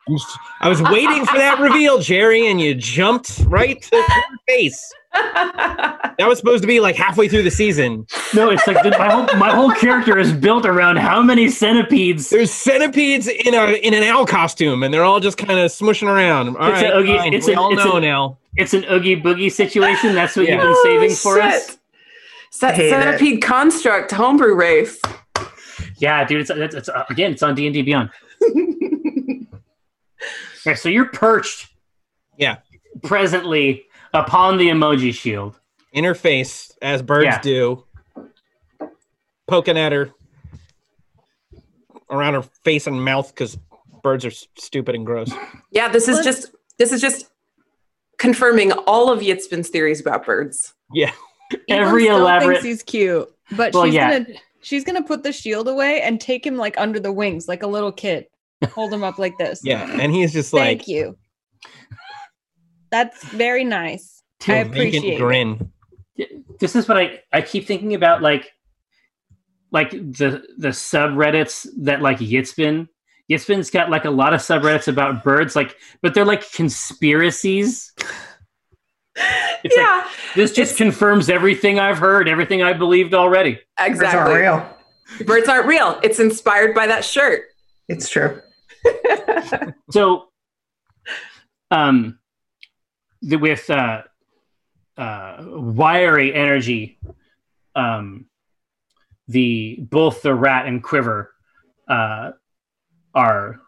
I'm s- I was waiting for that reveal, Jerry, and you jumped right to your face. That was supposed to be like halfway through the season. No, it's like the, my whole my whole character is built around how many centipedes. There's centipedes in a in an owl costume, and they're all just kind of smushing around. All It's a right, Oogie- fine. it's we a- all it's know a- now. It's an oogie boogie situation. That's what Yeah. you've been saving for Oh, us. shit. It's that Hate it. centipede construct homebrew race. Yeah, dude. It's, it's, it's uh, again. It's on D and D Beyond. Right, so you're perched. Yeah. Presently upon the emoji shield. In her face, as birds Yeah. do, poking at her around her face and mouth because birds are s- stupid and gross. Yeah, this is Let's- just this is just confirming all of Yitzbin's theories about birds. Yeah. Evelyn Every still elaborate- thinks he's cute, but Well, she's yeah. gonna she's gonna put the shield away and take him like under the wings, like a little kid. Hold him up like this. Yeah. And he's just like, Thank like you. That's very nice. I a vacant appreciate it. grin. This is what I I keep thinking about. Like like the the subreddits that like Yitzbin. Yitzbin's got like a lot of subreddits about birds. Like, but they're like conspiracies. It's like, yeah, This just It's- confirms everything I've heard, everything I believed already. Exactly. Birds aren't exactly. real. Birds aren't real. It's inspired by that shirt. It's true. So, um, the, with uh, uh, wiry energy, um, the both the rat and quiver uh, are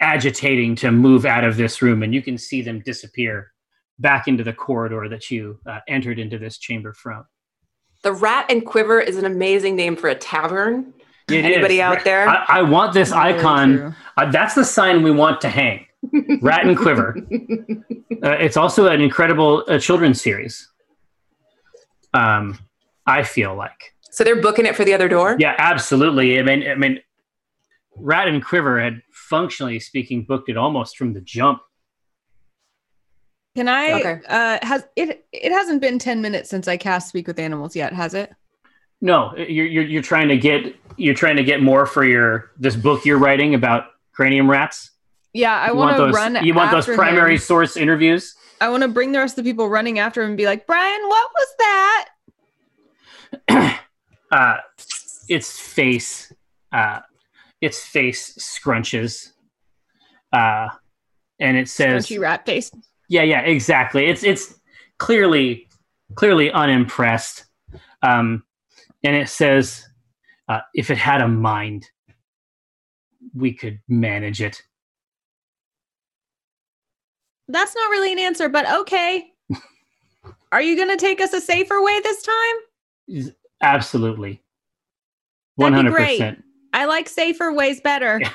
agitating to move out of this room, and you can see them disappear back into the corridor that you uh, entered into this chamber from. The Rat and Quiver is an amazing name for a tavern. It Anybody is. out there? I, I want this icon. Uh, that's the sign we want to hang. Rat and Quiver. Uh, it's also an incredible uh, children's series. Um, I feel like, So they're booking it for the other door. yeah, absolutely. I mean, I mean, Rat and Quiver had functionally speaking booked it almost from the jump. Can I Okay. uh has it it hasn't been 10 minutes since I cast speak with animals yet, has it? No, you're, you're you're trying to get you're trying to get more for your this book you're writing about cranium rats. Yeah, I want to run You want those primary him. source interviews. I want to bring the rest of the people running after him and be like, "Brian, what was that?" uh, its face, uh, its face scrunches, uh, and it says, Crunchy rat face. "Yeah, yeah, exactly." It's it's clearly clearly unimpressed, um, and it says, uh, "If it had a mind, we could manage it." That's not really an answer, but okay. Are you going to take us a safer way this time? Absolutely, one That'd be hundred great. percent. I like safer ways better. Yeah.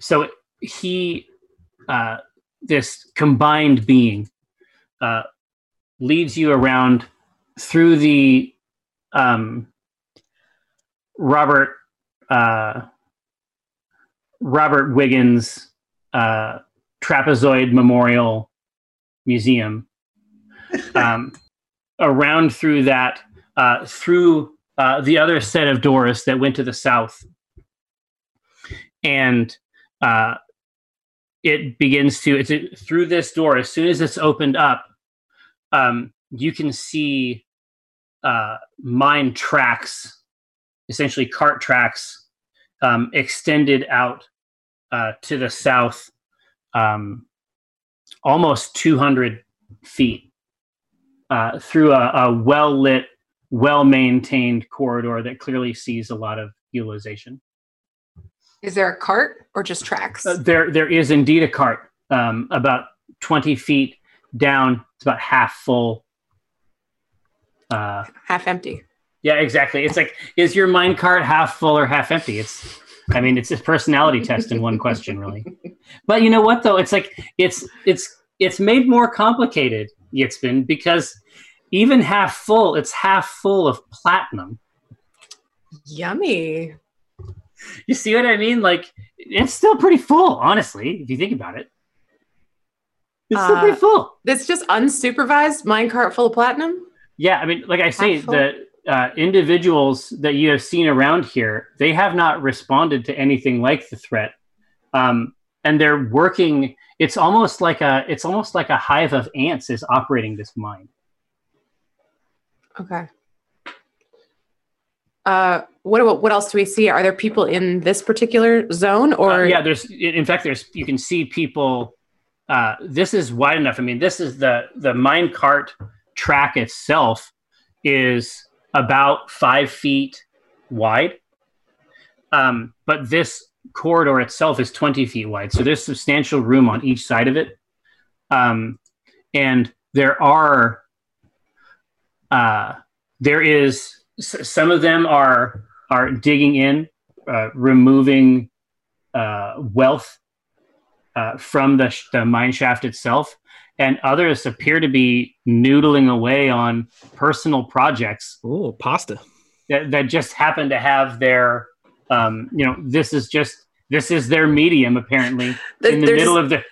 so he uh, this combined being uh, leads you around through the um, robert uh, robert wiggins uh, trapezoid memorial museum. Um, around through that uh, through uh, the other set of doors that went to the south. And uh, it begins to it's a, through this door as soon as it's opened up um, you can see uh, mine tracks, essentially cart tracks, um, extended out uh, to the south, um, almost 200 feet uh, through a, a well lit, well maintained corridor that clearly sees a lot of utilization. Is there a cart or just tracks? Uh, there, there is indeed a cart um, about 20 feet down. It's about half full. Uh, Half empty. yeah, exactly. It's like, is your mine cart half full or half empty? It's, I mean, it's a personality test in one question, really. But you know what, though? It's like it's it's it's made more complicated, Yitzbin, because even half full, it's half full of platinum. Yummy. You see what I mean? Like, it's still pretty full, honestly, if you think about it. It's still Uh, pretty full. That's just unsupervised minecart full of platinum. Yeah, I mean, like I say, the uh, individuals that you have seen around here, they have not responded to anything like the threat, um, and they're working. It's almost like a, it's almost like a hive of ants is operating this mine. Okay. Uh, what about what else do we see? Are there people in this particular zone, or Uh, yeah, there's in in fact there's you can see people. Uh, this is wide enough. I mean, this is the the mine cart track itself is about five feet wide, um, but this corridor itself is twenty feet wide. So there's substantial room on each side of it, um, and there are uh, there is some of them are are digging in, uh, removing uh, wealth uh, from the, the mine shaft itself, and others appear to be noodling away on personal projects Oh, pasta. that, that just happen to have their, um, you know, this is just this is their medium apparently There- in the middle of the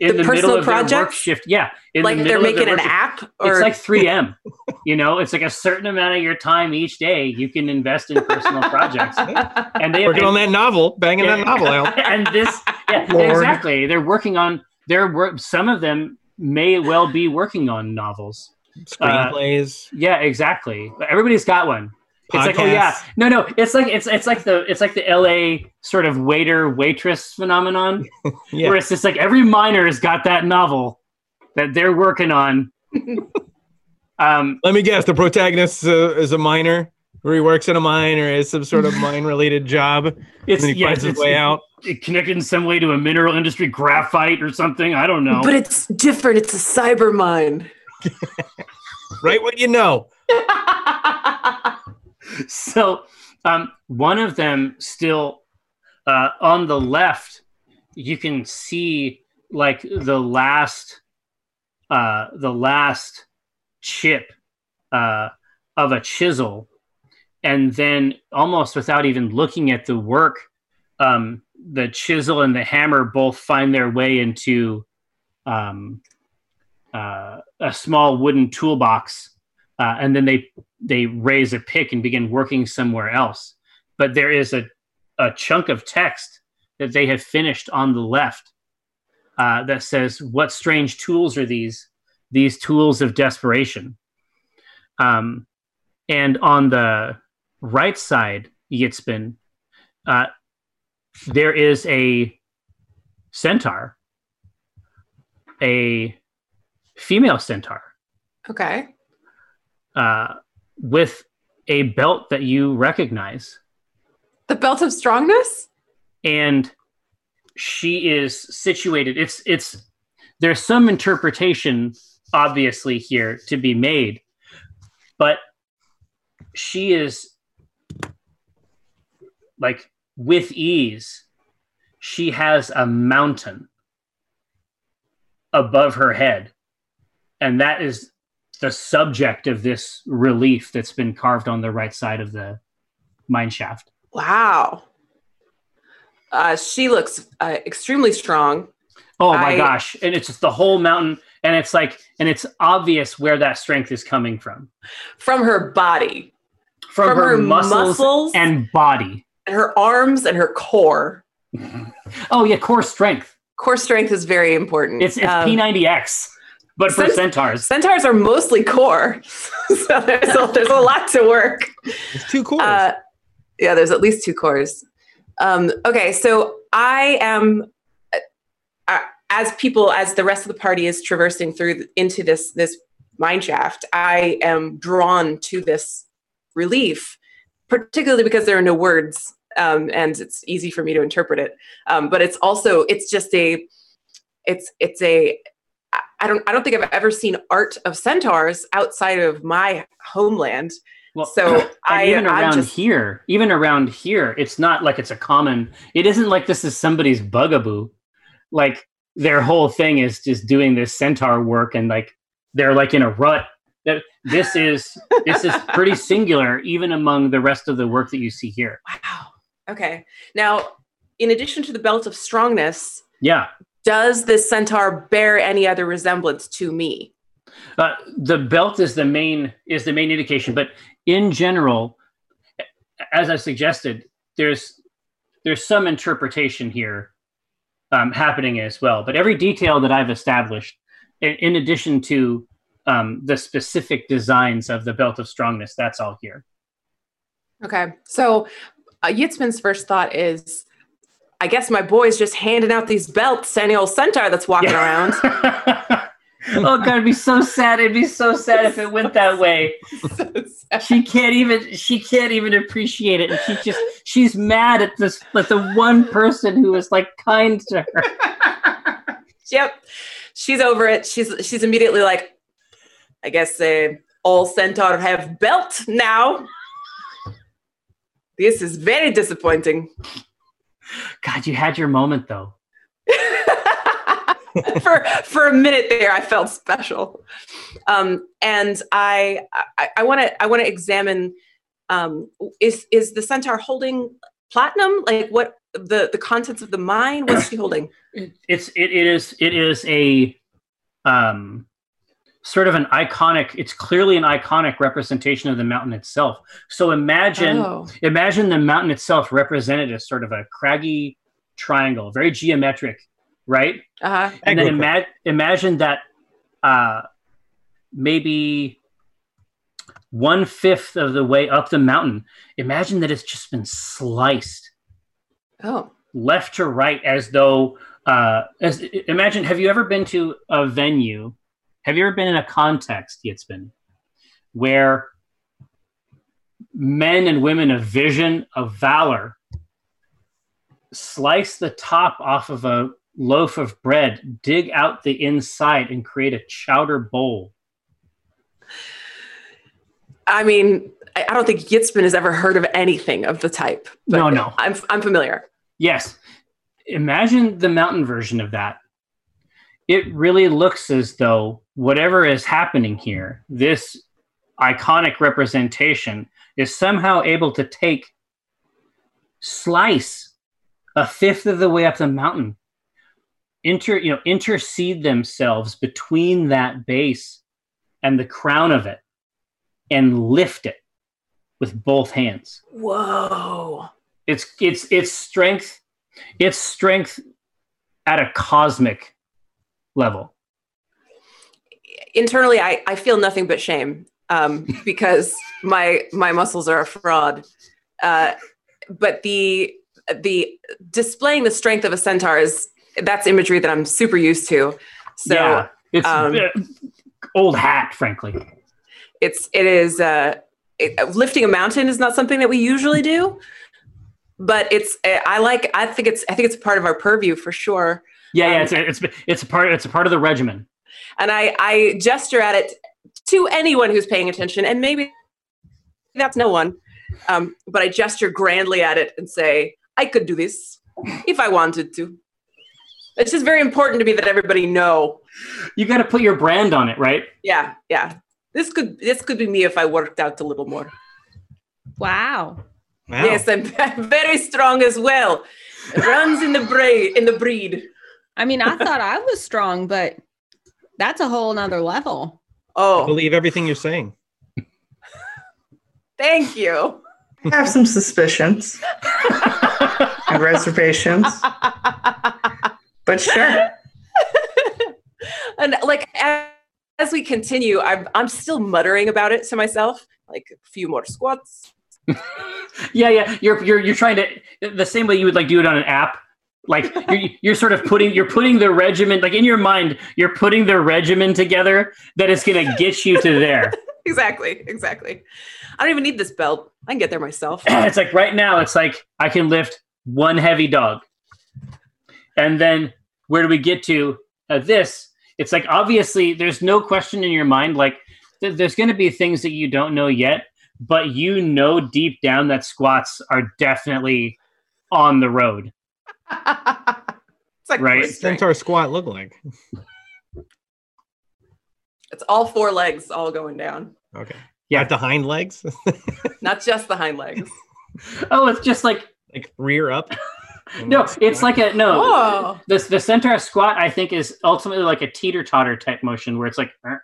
in the the, middle personal of their work shift. Yeah, in like the they're middle their making an shift. app? Or It's like 3M. you know, it's like a certain amount of your time each day you can invest in personal projects, and they Working and- on that novel, banging that novel out. and this yeah Lord. exactly they're working on their work some of them may well be working on novels Screenplays. yeah exactly everybody's got one it's like oh yeah no no it's like it's it's like the it's like the la sort of waiter waitress phenomenon yeah. where it's just like every miner has got that novel that they're working on um Let me guess. The protagonist uh, is a miner, or he works in a mine, or is some sort of mine-related job. And he yeah, finds his it's- way out. It connected in some way to a mineral industry graphite or something i don't know But it's different. It's a cyber mine. Right what you know. so um, one of them still uh, on the left you can see like the last uh, the last chip uh, of a chisel and then almost without even looking at the work um, the chisel and the hammer both find their way into um, uh, a small wooden toolbox uh, and then they they raise a pick and begin working somewhere else. But there is a, a chunk of text that they have finished on the left uh, that says, What strange tools are these? These tools of desperation. Um, and on the right side, Yitzbin, uh, there is a centaur, a female centaur okay. uh, with a belt that you recognize, The belt of strongness? and she is situated. It's it's there's some interpretation obviously here to be made, but she is like with ease. She has a mountain above her head, and that is the subject of this relief that's been carved on the right side of the mine shaft. Wow. Uh, she looks uh, extremely strong. Oh my I- gosh. And it's just the whole mountain. And it's like, and it's obvious where that strength is coming from From her body, from, From her, her muscles, muscles? and body. Her arms, and her core. Oh, yeah, core strength. Core strength is very important. It's, it's Um, P90X. but for Cent- centaurs. Centaurs are mostly core, so there's a, there's a lot to work. It's two cores. Uh, yeah, there's at least two cores. Um, okay, so I am, uh, as people, as the rest of the party is traversing through into this this mine shaft, I am drawn to this relief, particularly because there are no words, um, and it's easy for me to interpret it. Um, but it's also it's just a, it's it's a I don't. I don't think I've ever seen art of centaurs outside of my homeland. Well, So I- even around just- here, even around here, it's not like it's a common. It isn't like this is somebody's bugaboo. Like their whole thing is just doing this centaur work, and like they're like in a rut. That this is this is pretty singular, even among the rest of the work that you see here. Wow. Okay. Now, in addition to the belt of strongness, Yeah, does this centaur bear any other resemblance to me? uh, the belt is the main is the main indication, but in general, as I suggested, there's there's some interpretation here um, happening as well. But every detail that I've established, in, in addition to um, the specific designs of the belt of strongness, that's all here. Okay. So, uh, Yitzman's first thought is, I guess my boy's just handing out these belts to any old centaur that's walking around. oh god, it'd be so sad. It'd be so sad if it went that way. So she can't even she can't even appreciate it and she just she's mad at this at the one person who was like kind to her yep. She's over it. She's she's immediately like, I guess uh, all centaur have belt now. This is very disappointing. god you had your moment though. For for a minute there i felt special. Um and i i want to i want to examine um is is the centaur holding platinum? Like what the the contents of the mine? What's she holding? It's it, it is it is a um sort of an iconic it's clearly an iconic representation of the mountain itself. So imagine oh. imagine the mountain itself represented as sort of a craggy triangle very geometric right? Uh-huh. And then Agriculture. ima- imagine that uh, maybe one fifth of the way up the mountain imagine that it's just been sliced oh. left to right as though uh, as imagine have you ever been to a venue have you ever been in a context it's where men and women of vision of valor slice the top off of a loaf of bread dig out the inside and create a chowder bowl i mean i, don't think yitzman has ever heard of anything of the type but No, no. i'm i'm familiar Yes. Imagine the mountain version of that. It really looks as though whatever is happening here, this iconic representation, is somehow able to take, slice a fifth of the way up the mountain, inter, you know, intercede themselves between that base and the crown of it, and lift it with both hands. Whoa. It's it's it's strength it's strength at a cosmic level? Internally I, I feel nothing but shame um, because my my muscles are a fraud. Uh, but the the displaying the strength of a centaur is that's imagery that i'm super used to. So yeah it's um, old hat frankly. It's it is uh, it, lifting a mountain is not something that we usually do but it's i like i think it's i think it's part of our purview for sure yeah yeah Um, it's a, it's it's a part it's a part of the regimen and I, I gesture at it to anyone who's paying attention, and maybe that's no one. Um, but I gesture grandly at it and say, "I could do this if I wanted to." It's just very important to me that everybody know. you got to put your brand on it right Yeah, yeah. This could this could be me if I worked out a little more. Wow. Wow. Yes, I'm, I'm very strong as well. It runs in the braid in the breed. I mean, I thought I was strong, but that's a whole nother level. Oh. I Oh, believe everything you're saying. thank you. I have some suspicions and reservations, but sure. and like as as we continue, I'm I'm still muttering about it to myself, like a few more squats. yeah, yeah. You're you're you're trying to the same way you would like do it on an app. Like you're you're sort of putting you're putting the regimen like in your mind. You're putting the regimen together that is going to get you to there. exactly, exactly. I don't even need this belt. I can get there myself. it's like right now. It's like I can lift one heavy dog, and then where do we get to? Uh, this. It's like obviously there's no question in your mind. Like th- there's going to be things that you don't know yet, but you know deep down that squats are definitely on the road. it's like Right. blistering. Centaur squat look like? It's all four legs all going down, Okay. Yeah. Not the hind legs, not just the hind legs. Oh, it's just like like rear up. no, it's like a no. Oh, The the centaur squat I think is ultimately like a teeter totter type motion where it's like, "Er,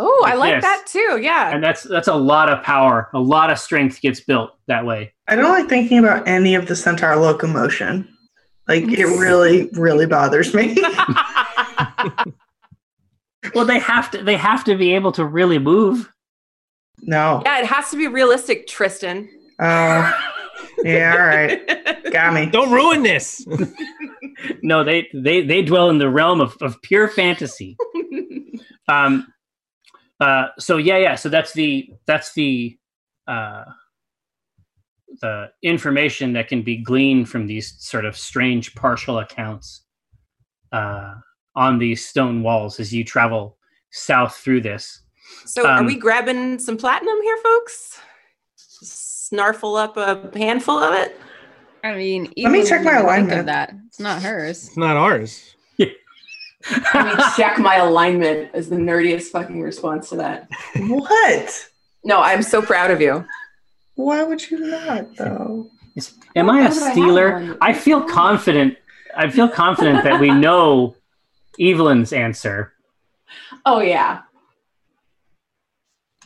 er," oh, I Like like this. that too. Yeah. and that's that's a lot of power, a lot of strength gets built that way. I don't like thinking about any of the centaur locomotion. Like it really, really bothers me. Well, they have to they have to be able to really move. no. yeah, it has to be realistic, Tristan. Oh, yeah. All right. Got me. Don't ruin this. No, they they they dwell in the realm of, of pure fantasy. Um, uh, so yeah, yeah. So that's the that's the uh, the information that can be gleaned from these sort of strange partial accounts uh, on these stone walls as you travel south through this. So, are Um, we grabbing some platinum here, folks? Snarfle up a handful of it. I mean, Let me check my wouldn't alignment. Of that it's not hers. It's not ours. Let me check my alignment as the nerdiest fucking response to that. What? No, I'm so proud of you. Why would you not, though? Am I a How do I stealer? I feel confident. I feel confident that we know Evelyn's answer. Oh yeah.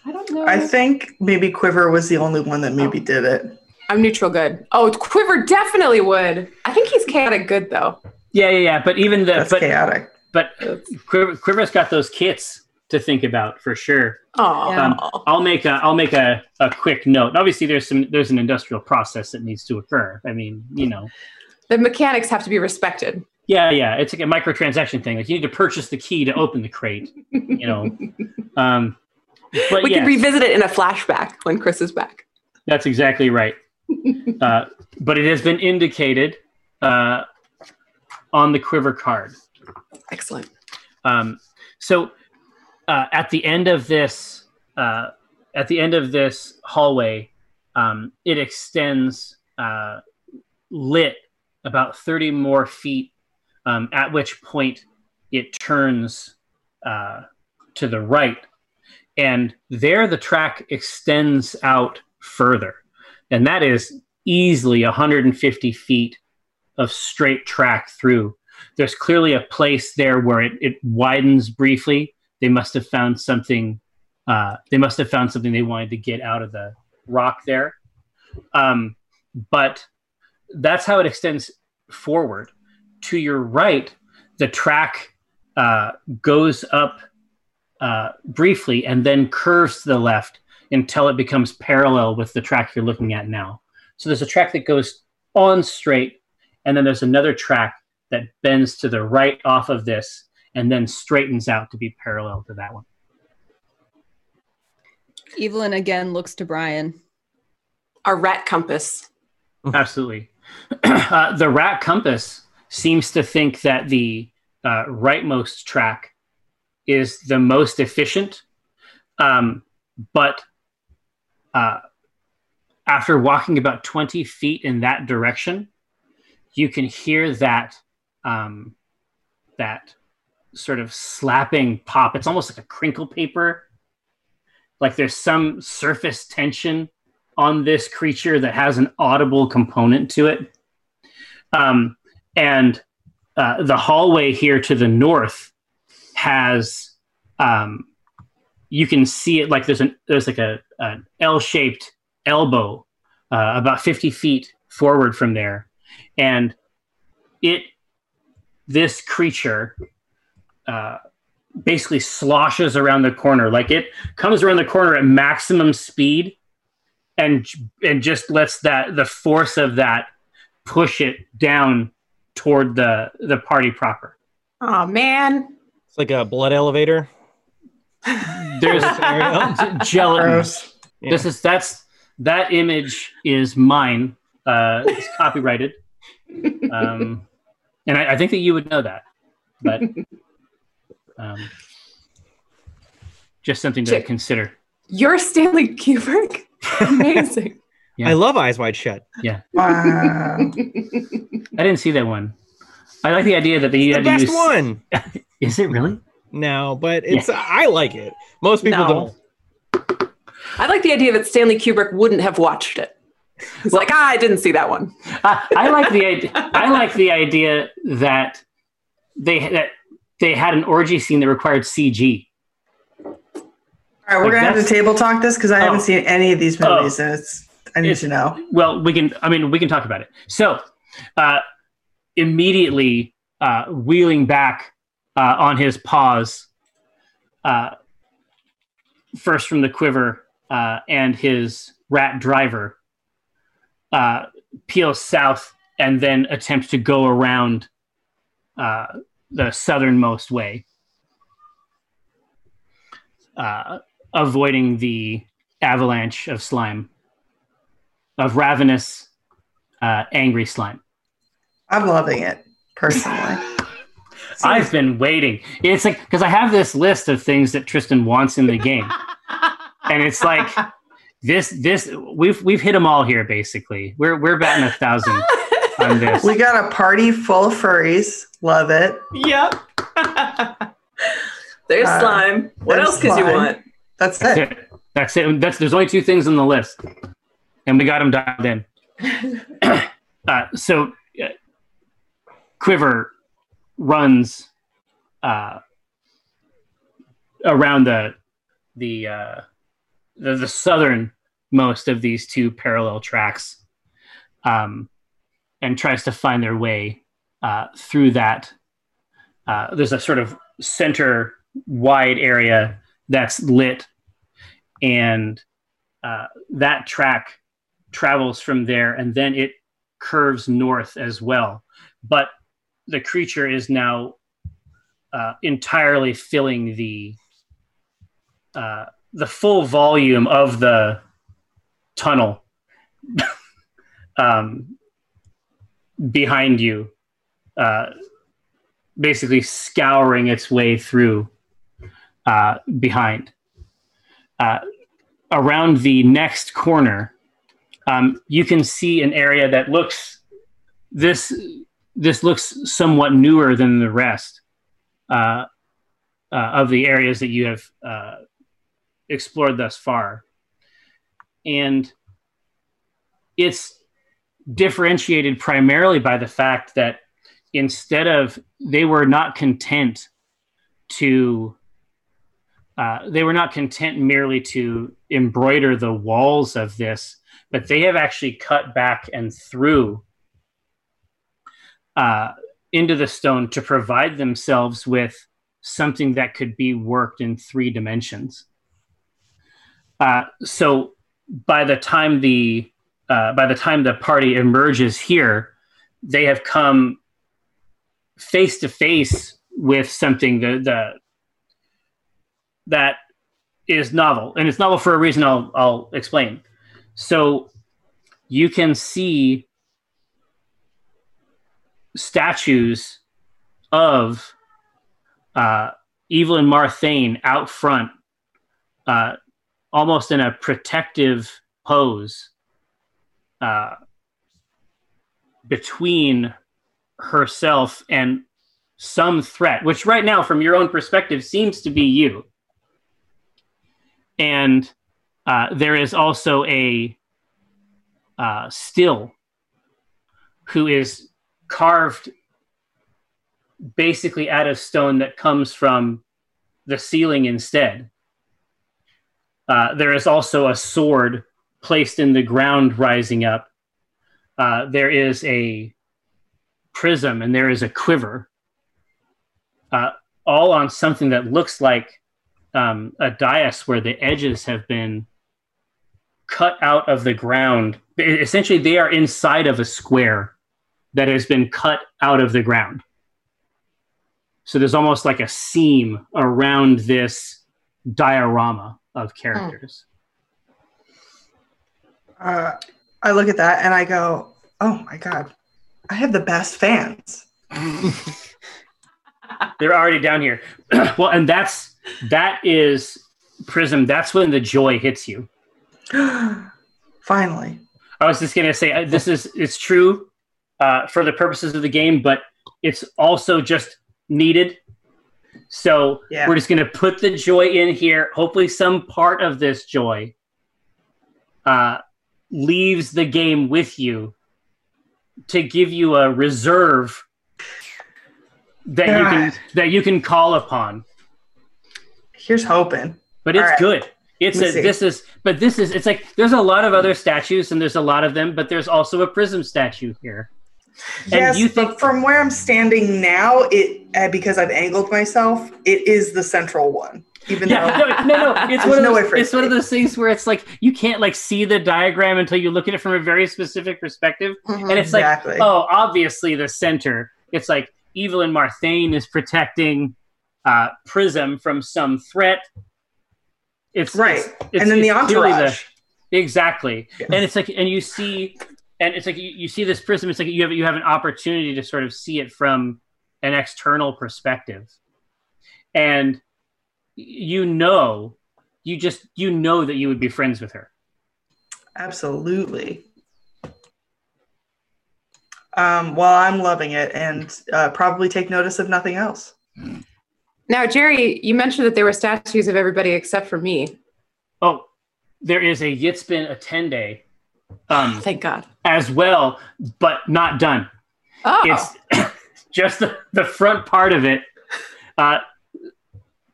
I don't know. I think maybe Quiver was the only one that maybe oh. did it. I'm neutral good. Oh, Quiver definitely would. I think he's chaotic good though. Yeah, yeah, yeah. But even the That's but chaotic. But Quiver, Quiver's got those kits to think about for sure. Um, I'll make a I'll make a, a quick note. Obviously, there's some there's an industrial process that needs to occur. I mean, you know, the mechanics have to be respected. yeah, yeah. It's like a microtransaction thing. Like you need to purchase the key to open the crate. You know, um, but we yes, can revisit it in a flashback when Chris is back. that's exactly right. Uh, but it has been indicated uh, on the Quiver card. Excellent. Um, so uh, at the end of this, uh, at the end of this hallway, um, it extends uh, lit about thirty more feet. Um, at which point it turns uh, to the right, and there the track extends out further, and that is easily 150 feet of straight track through there's clearly a place there where it, it widens briefly. They must have found something. Uh, they must have found something they wanted to get out of the rock there. Um, but that's how it extends forward. To your right, the track uh, goes up uh, briefly and then curves to the left until it becomes parallel with the track you're looking at now. So there's a track that goes on straight, and then there's another track that bends to the right off of this and then straightens out to be parallel to that one. Evelyn again looks to Brian. Our rat compass. Absolutely. uh, the rat compass seems to think that the uh, rightmost track is the most efficient, um, but uh, after walking about 20 feet in that direction, you can hear that um, that sort of slapping pop. It's almost like a crinkle paper. Like there's some surface tension on this creature that has an audible component to it. Um, and uh, the hallway here to the north has um, you can see it like there's an there's like a an L-shaped elbow uh, about 50 feet forward from there, and it this creature uh, basically sloshes around the corner. Like it comes around the corner at maximum speed, and and just lets that the force of that push it down toward the the party proper. Oh man. It's like a blood elevator. There's gelatin. Yeah. This is that's that image is mine. Uh, it's copyrighted, um, and I, I think that you would know that, but um, just something to Check. consider. You're Stanley Kubrick. Amazing. Yeah. I love Eyes Wide Shut. Yeah. Wow. I didn't see that one. I like the idea that they The had to best use. one. Is it really? No, but it's I like it. Most people No. don't. I like the idea that Stanley Kubrick wouldn't have watched it. He's like, ah, I didn't see that one. I, I like the idea. I like the idea that they that they had an orgy scene that required CG. All right, we're Like, gonna have to table talk this because I Oh. haven't seen any of these Oh. movies, and it's I need It's- to know. Well, we can. I mean, we can talk about it. So, uh, immediately uh, wheeling back uh, on his paws, uh, first from the quiver uh, and his rat driver, uh, peels south and then attempts to go around uh, the southernmost way, uh, avoiding the avalanche of slime of ravenous, uh, angry slime. I'm loving it personally. I've been waiting. It's like because I have this list of things that Tristan wants in the game, and it's like this. This we've we've hit them all here. Basically, we're we're batting a thousand on this. we got a party full of furries. Love it. yep. There's Uh, slime. What there's else could you want? That's That's it. it. That's it. That's there's only two things on the list, and we got them dialed in. uh, so, uh, Quiver runs uh, around the the, uh, the the southernmost of these two parallel tracks, um, and tries to find their way uh, through that. Uh, there's a sort of center wide area that's lit and uh, that track travels from there and then it curves north as well but the creature is now uh, entirely filling the uh, the full volume of the tunnel um, behind you uh, basically scouring its way through uh, behind. Uh, around the next corner, um, you can see an area that looks this this looks somewhat newer than the rest uh, uh, of the areas that you have uh, explored thus far, and it's differentiated primarily by the fact that instead of they were not content to uh, they were not content merely to embroider the walls of this, but they have actually cut back and through uh, into the stone to provide themselves with something that could be worked in three dimensions. Uh, so by the time the uh, by the time the party emerges here, they have come face to face with something the the that is novel, and it's novel for a reason. I'll I'll explain. So you can see statues of uh, Evelyn Marthain out front, uh, almost in a protective pose, uh, between herself and some threat, which right now, from your own perspective, seems to be you. And uh, there is also a uh, still who is carved basically out of stone that comes from the ceiling instead. Uh, there is also a sword placed in the ground rising up. Uh, there is a prism and there is a quiver. Uh, all on something that looks like um, a dais where the edges have been cut out of the ground. Essentially, they are inside of a square that has been cut out of the ground. So there's almost like a seam around this diorama of characters. Uh, I look at that and I go, "Oh my god, I have the best fans." They're already down here. well, and that's that is Prism. That's when the joy hits you. Finally, I was just gonna say uh, this is it's true uh, for the purposes of the game, but it's also just needed. So Yeah. we're just gonna put the joy in here. Hopefully, some part of this joy uh, leaves the game with you to give you a reserve that you can that you can call upon. here's hoping. But it's right. good. It's a, see. this is but this is it's like there's a lot of other statues and there's a lot of them, but there's also a prism statue here. And Yes, you but from where I'm standing now, it uh, because I've angled myself, it is the central one. Even Yeah, though no, no, no. It's one of no those, it's one of those things where it's like you can't like see the diagram until you look at it from a very specific perspective, and it's like oh, obviously the center. It's like Evelyn Marthain is protecting uh, Prism from some threat. It's right, it's- it's- and then the entourage. exactly, Yeah. and it's like, and you see, and it's like you, you see this prism. It's like you have you have an opportunity to sort of see it from an external perspective, and you know, you just you know that you would be friends with her. Absolutely. Um, well, I'm loving it, and uh, probably take notice of nothing else. Now, Jerry, you mentioned that there were statues of everybody except for me. Oh, there is a Yitzbin Attende um, Thank God. as well, but not done. Oh, It's just the, the front part of it. Uh,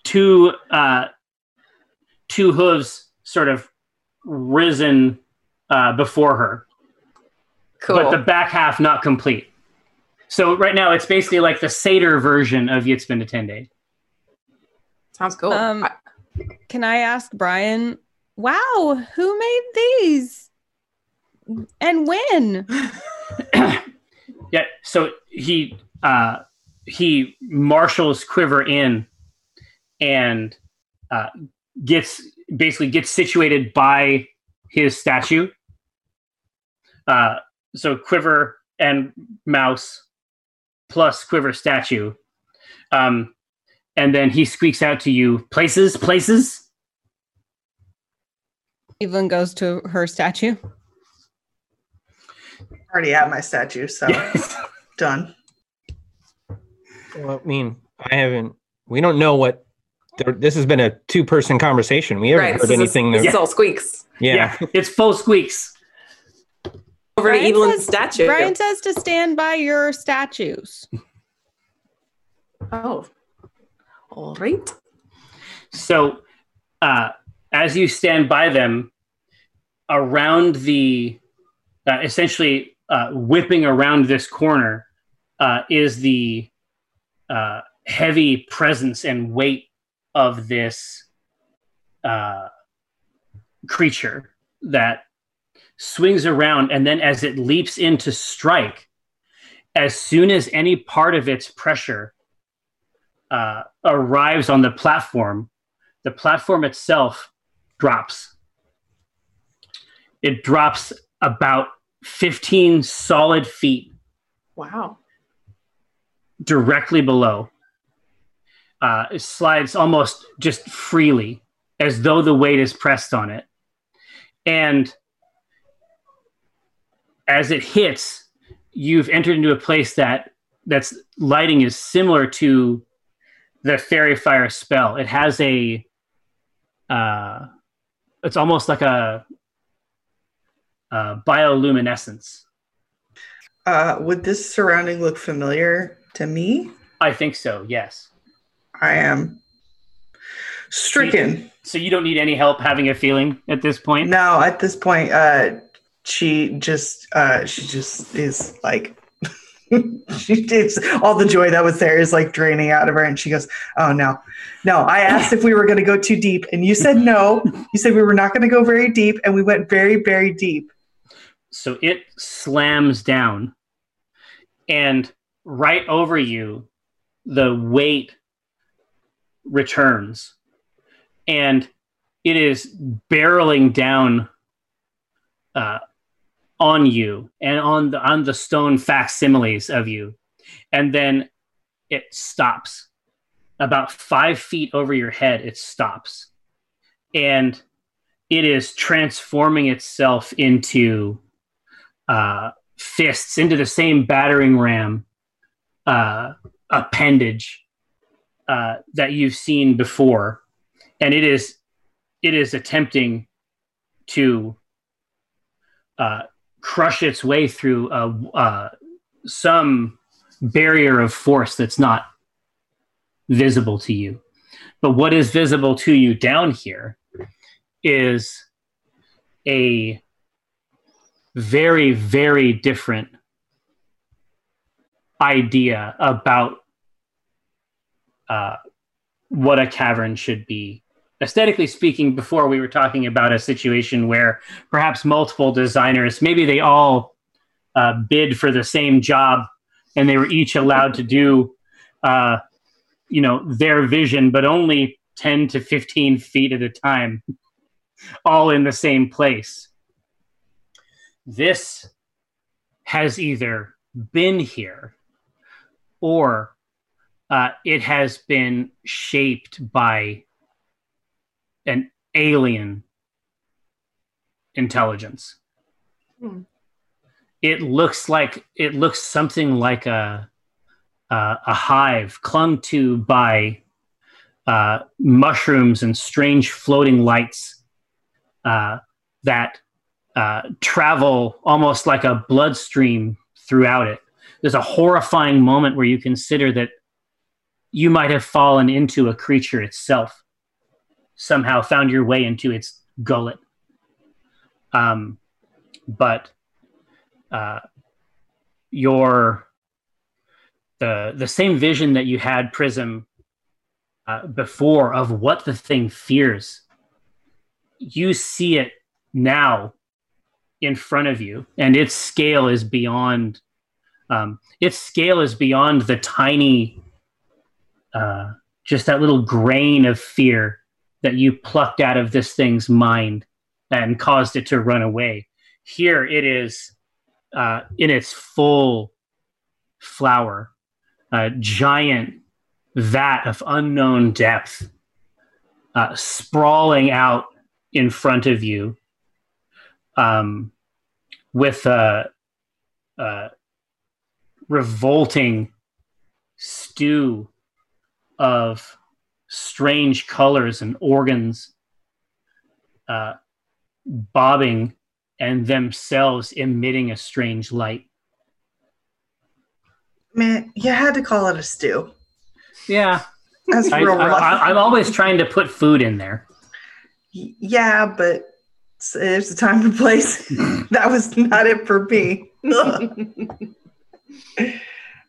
two uh, two hooves sort of risen uh, before her, cool. but the back half not complete. So right now it's basically like the Seder version of Yitzbin Attende. Sounds cool. Um, I- Can I ask Brian? Wow, who made these? And when? Yeah. So he uh, he marshals Quiver in and uh, gets basically gets situated by his statue. Uh, so Quiver and Mouse plus Quiver statue, um, and then he squeaks out to you, "Places, places." Evelyn goes to her statue. Already at my statue, so done. Well, I mean, I haven't. We don't know what. there- This has been a two-person conversation. We haven't right. heard This anything. It's all squeaks. yeah. it's full squeaks. Over Brian to Evelyn's says- statue. Brian says to stand by your statues. Oh. All right. So, uh, as you stand by them, around the uh, essentially uh, whipping around this corner uh, is the uh, heavy presence and weight of this uh, creature that swings around, and then as it leaps in to strike, as soon as any part of its pressure uh, arrives on the platform, the platform itself drops. It drops about 15 solid feet Wow. directly below. Uh, it slides almost just freely, as though the weight is pressed on it. And as it hits, you've entered into a place that that's lighting is similar to the faerie fire spell. It has a uh, it's almost like a, a bioluminescence. Uh, would this surrounding look familiar to me? I think so. Yes. I am stricken. So you don't need any help having a feeling at this point. No, at this point, uh, she just uh, she just is like she did all the joy that was there is like draining out of her and she goes oh no no i asked if we were going to go too deep and you said no you said we were not going to go very deep and we went very very deep So it slams down, and right over you, the weight returns, and it is barreling down uh, on you and on the on the stone facsimiles of you, and then it stops about five feet over your head. It stops, and it is transforming itself into uh, fists into the same battering ram uh, appendage uh, that you've seen before, and it is it is attempting to uh, crush its way through uh, some barrier of force that's not visible to you. But what is visible to you down here is a very, very different idea about uh, what a cavern should be. Aesthetically speaking, before we were talking about a situation where perhaps multiple designers, maybe they all uh, bid for the same job and they were each allowed to do, uh, you know, their vision, but only 10 to 15 feet at a time, all in the same place this has either been here or uh, it has been shaped by an alien intelligence. Hmm. It looks like it looks something like a uh, a hive clung to by uh, mushrooms and strange floating lights uh, that uh, travel almost like a bloodstream throughout it. There's a horrifying moment where you consider that you might have fallen into a creature itself, somehow found your way into its gullet. Um, but uh, your the the same vision that you had, Prism, uh, before of what the thing fears, you see it now in front of you, and its scale is beyond. Um, its scale is beyond the tiny, uh, just that little grain of fear that you plucked out of this thing's mind and caused it to run away. Here it is uh, in its full flower, a giant vat of unknown depth, uh, sprawling out in front of you um, with a, a revolting stew of strange colors and organs uh, bobbing and themselves emitting a strange light. Man, you had to call it a stew. Yeah, That's I, real rough. I, I'm always trying to put food in there. yeah, but there's a time and place. that was not it for me. um,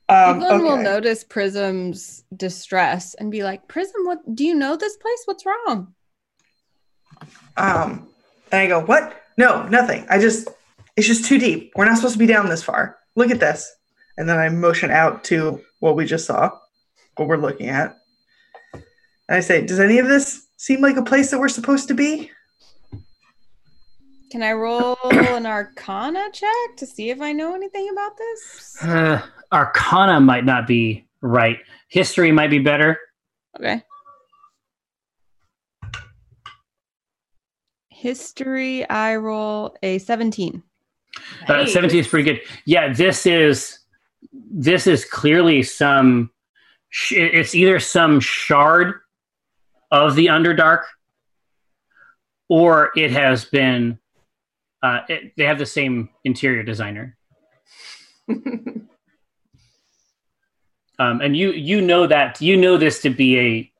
Evelyn will notice Prism's distress and be like, Prism, what do you know this place? What's wrong? Um, and I go, what? No, nothing. I just, it's just too deep. We're not supposed to be down this far. Look at this. And then I motion out to what we just saw, what we're looking at. And I say, does any of this seem like a place that we're supposed to be? Can I roll an arcana check to see if I know anything about this? Uh, Arcana might not be right. History might be better. Okay. History, I roll a 17. Uh, 17 is pretty good. Yeah, this is this is clearly some. sh- It's either some shard of the Underdark, or it has been. Uh, it, they have the same interior designer, um, and you you know that you know this to be a.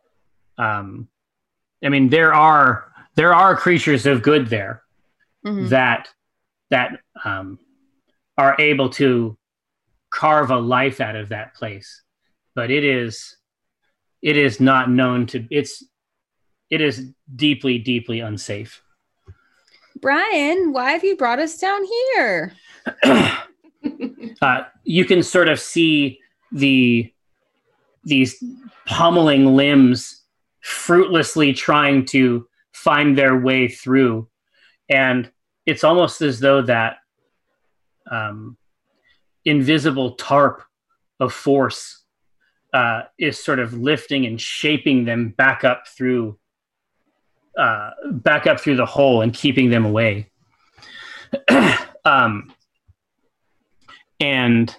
Um, I mean, there are there are creatures of good there Mhm. that that um, are able to carve a life out of that place, but it is it is not known to it's it is deeply deeply unsafe. Brian, why have you brought us down here? uh, you can sort of see the these pummeling limbs fruitlessly trying to find their way through and it's almost as though that um, invisible tarp of force uh, is sort of lifting and shaping them back up through uh, back up through the hole and keeping them away. Um, and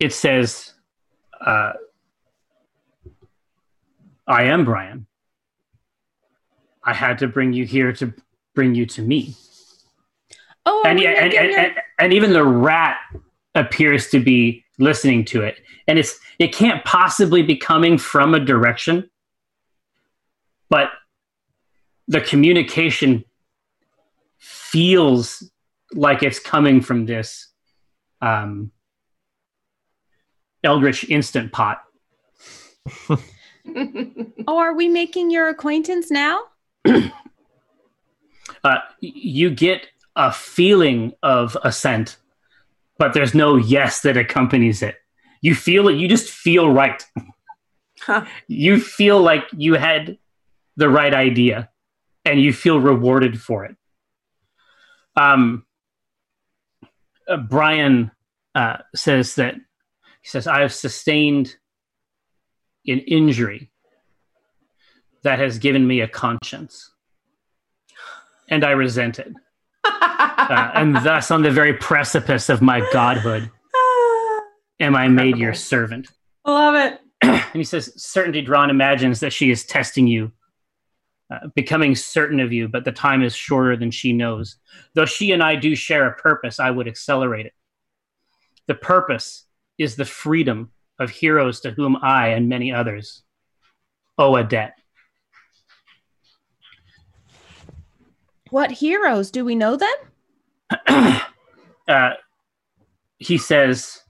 it says uh, i am brian. I had to bring you here to bring you to me. Oh, and, and, and, and, and even the rat appears to be listening to it. And it's it can't possibly be coming from a direction but the communication feels like it's coming from this um, eldritch instant pot oh, are we making your acquaintance now? uh, you get a feeling of assent, but there's no yes that accompanies it. You feel it, you just feel right. Huh. You feel like you had the right idea and you feel rewarded for it. Um, uh, Brian uh, says that he says, I have sustained an injury that has given me a conscience, and I resent it. Uh, and thus, on the very precipice of my godhood, am I made your servant. I love it. And he says, Certainty Dran imagines that she is testing you, uh, becoming certain of you, but the time is shorter than she knows. Though she and I do share a purpose, I would accelerate it. The purpose is the freedom of heroes to whom I and many others owe a debt. What heroes? Do we know them? uh, he says,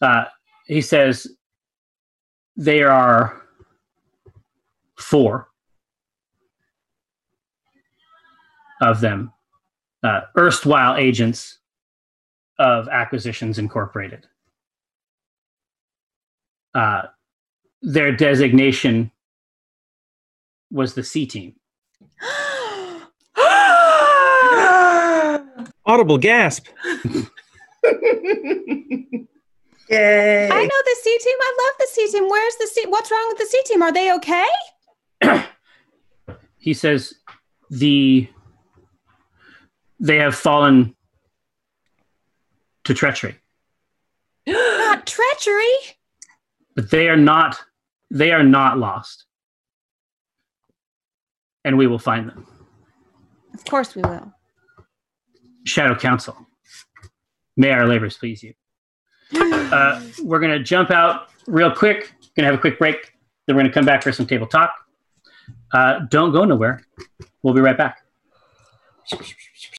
uh, he says, there are four of them, uh, erstwhile agents of Acquisitions Incorporated. Uh, their designation was the C team. Audible gasp. Yay. I know the C team. I love the C team. Where's the C? What's wrong with the C team? Are they okay? he says the they have fallen to treachery. Not treachery. but they are not they are not lost. And we will find them. Of course we will. shadow council may our labors please you. Uh, we're going to jump out real quick going to have a quick break then we're going to come back for some table talk. Uh, don't go nowhere. We'll be right back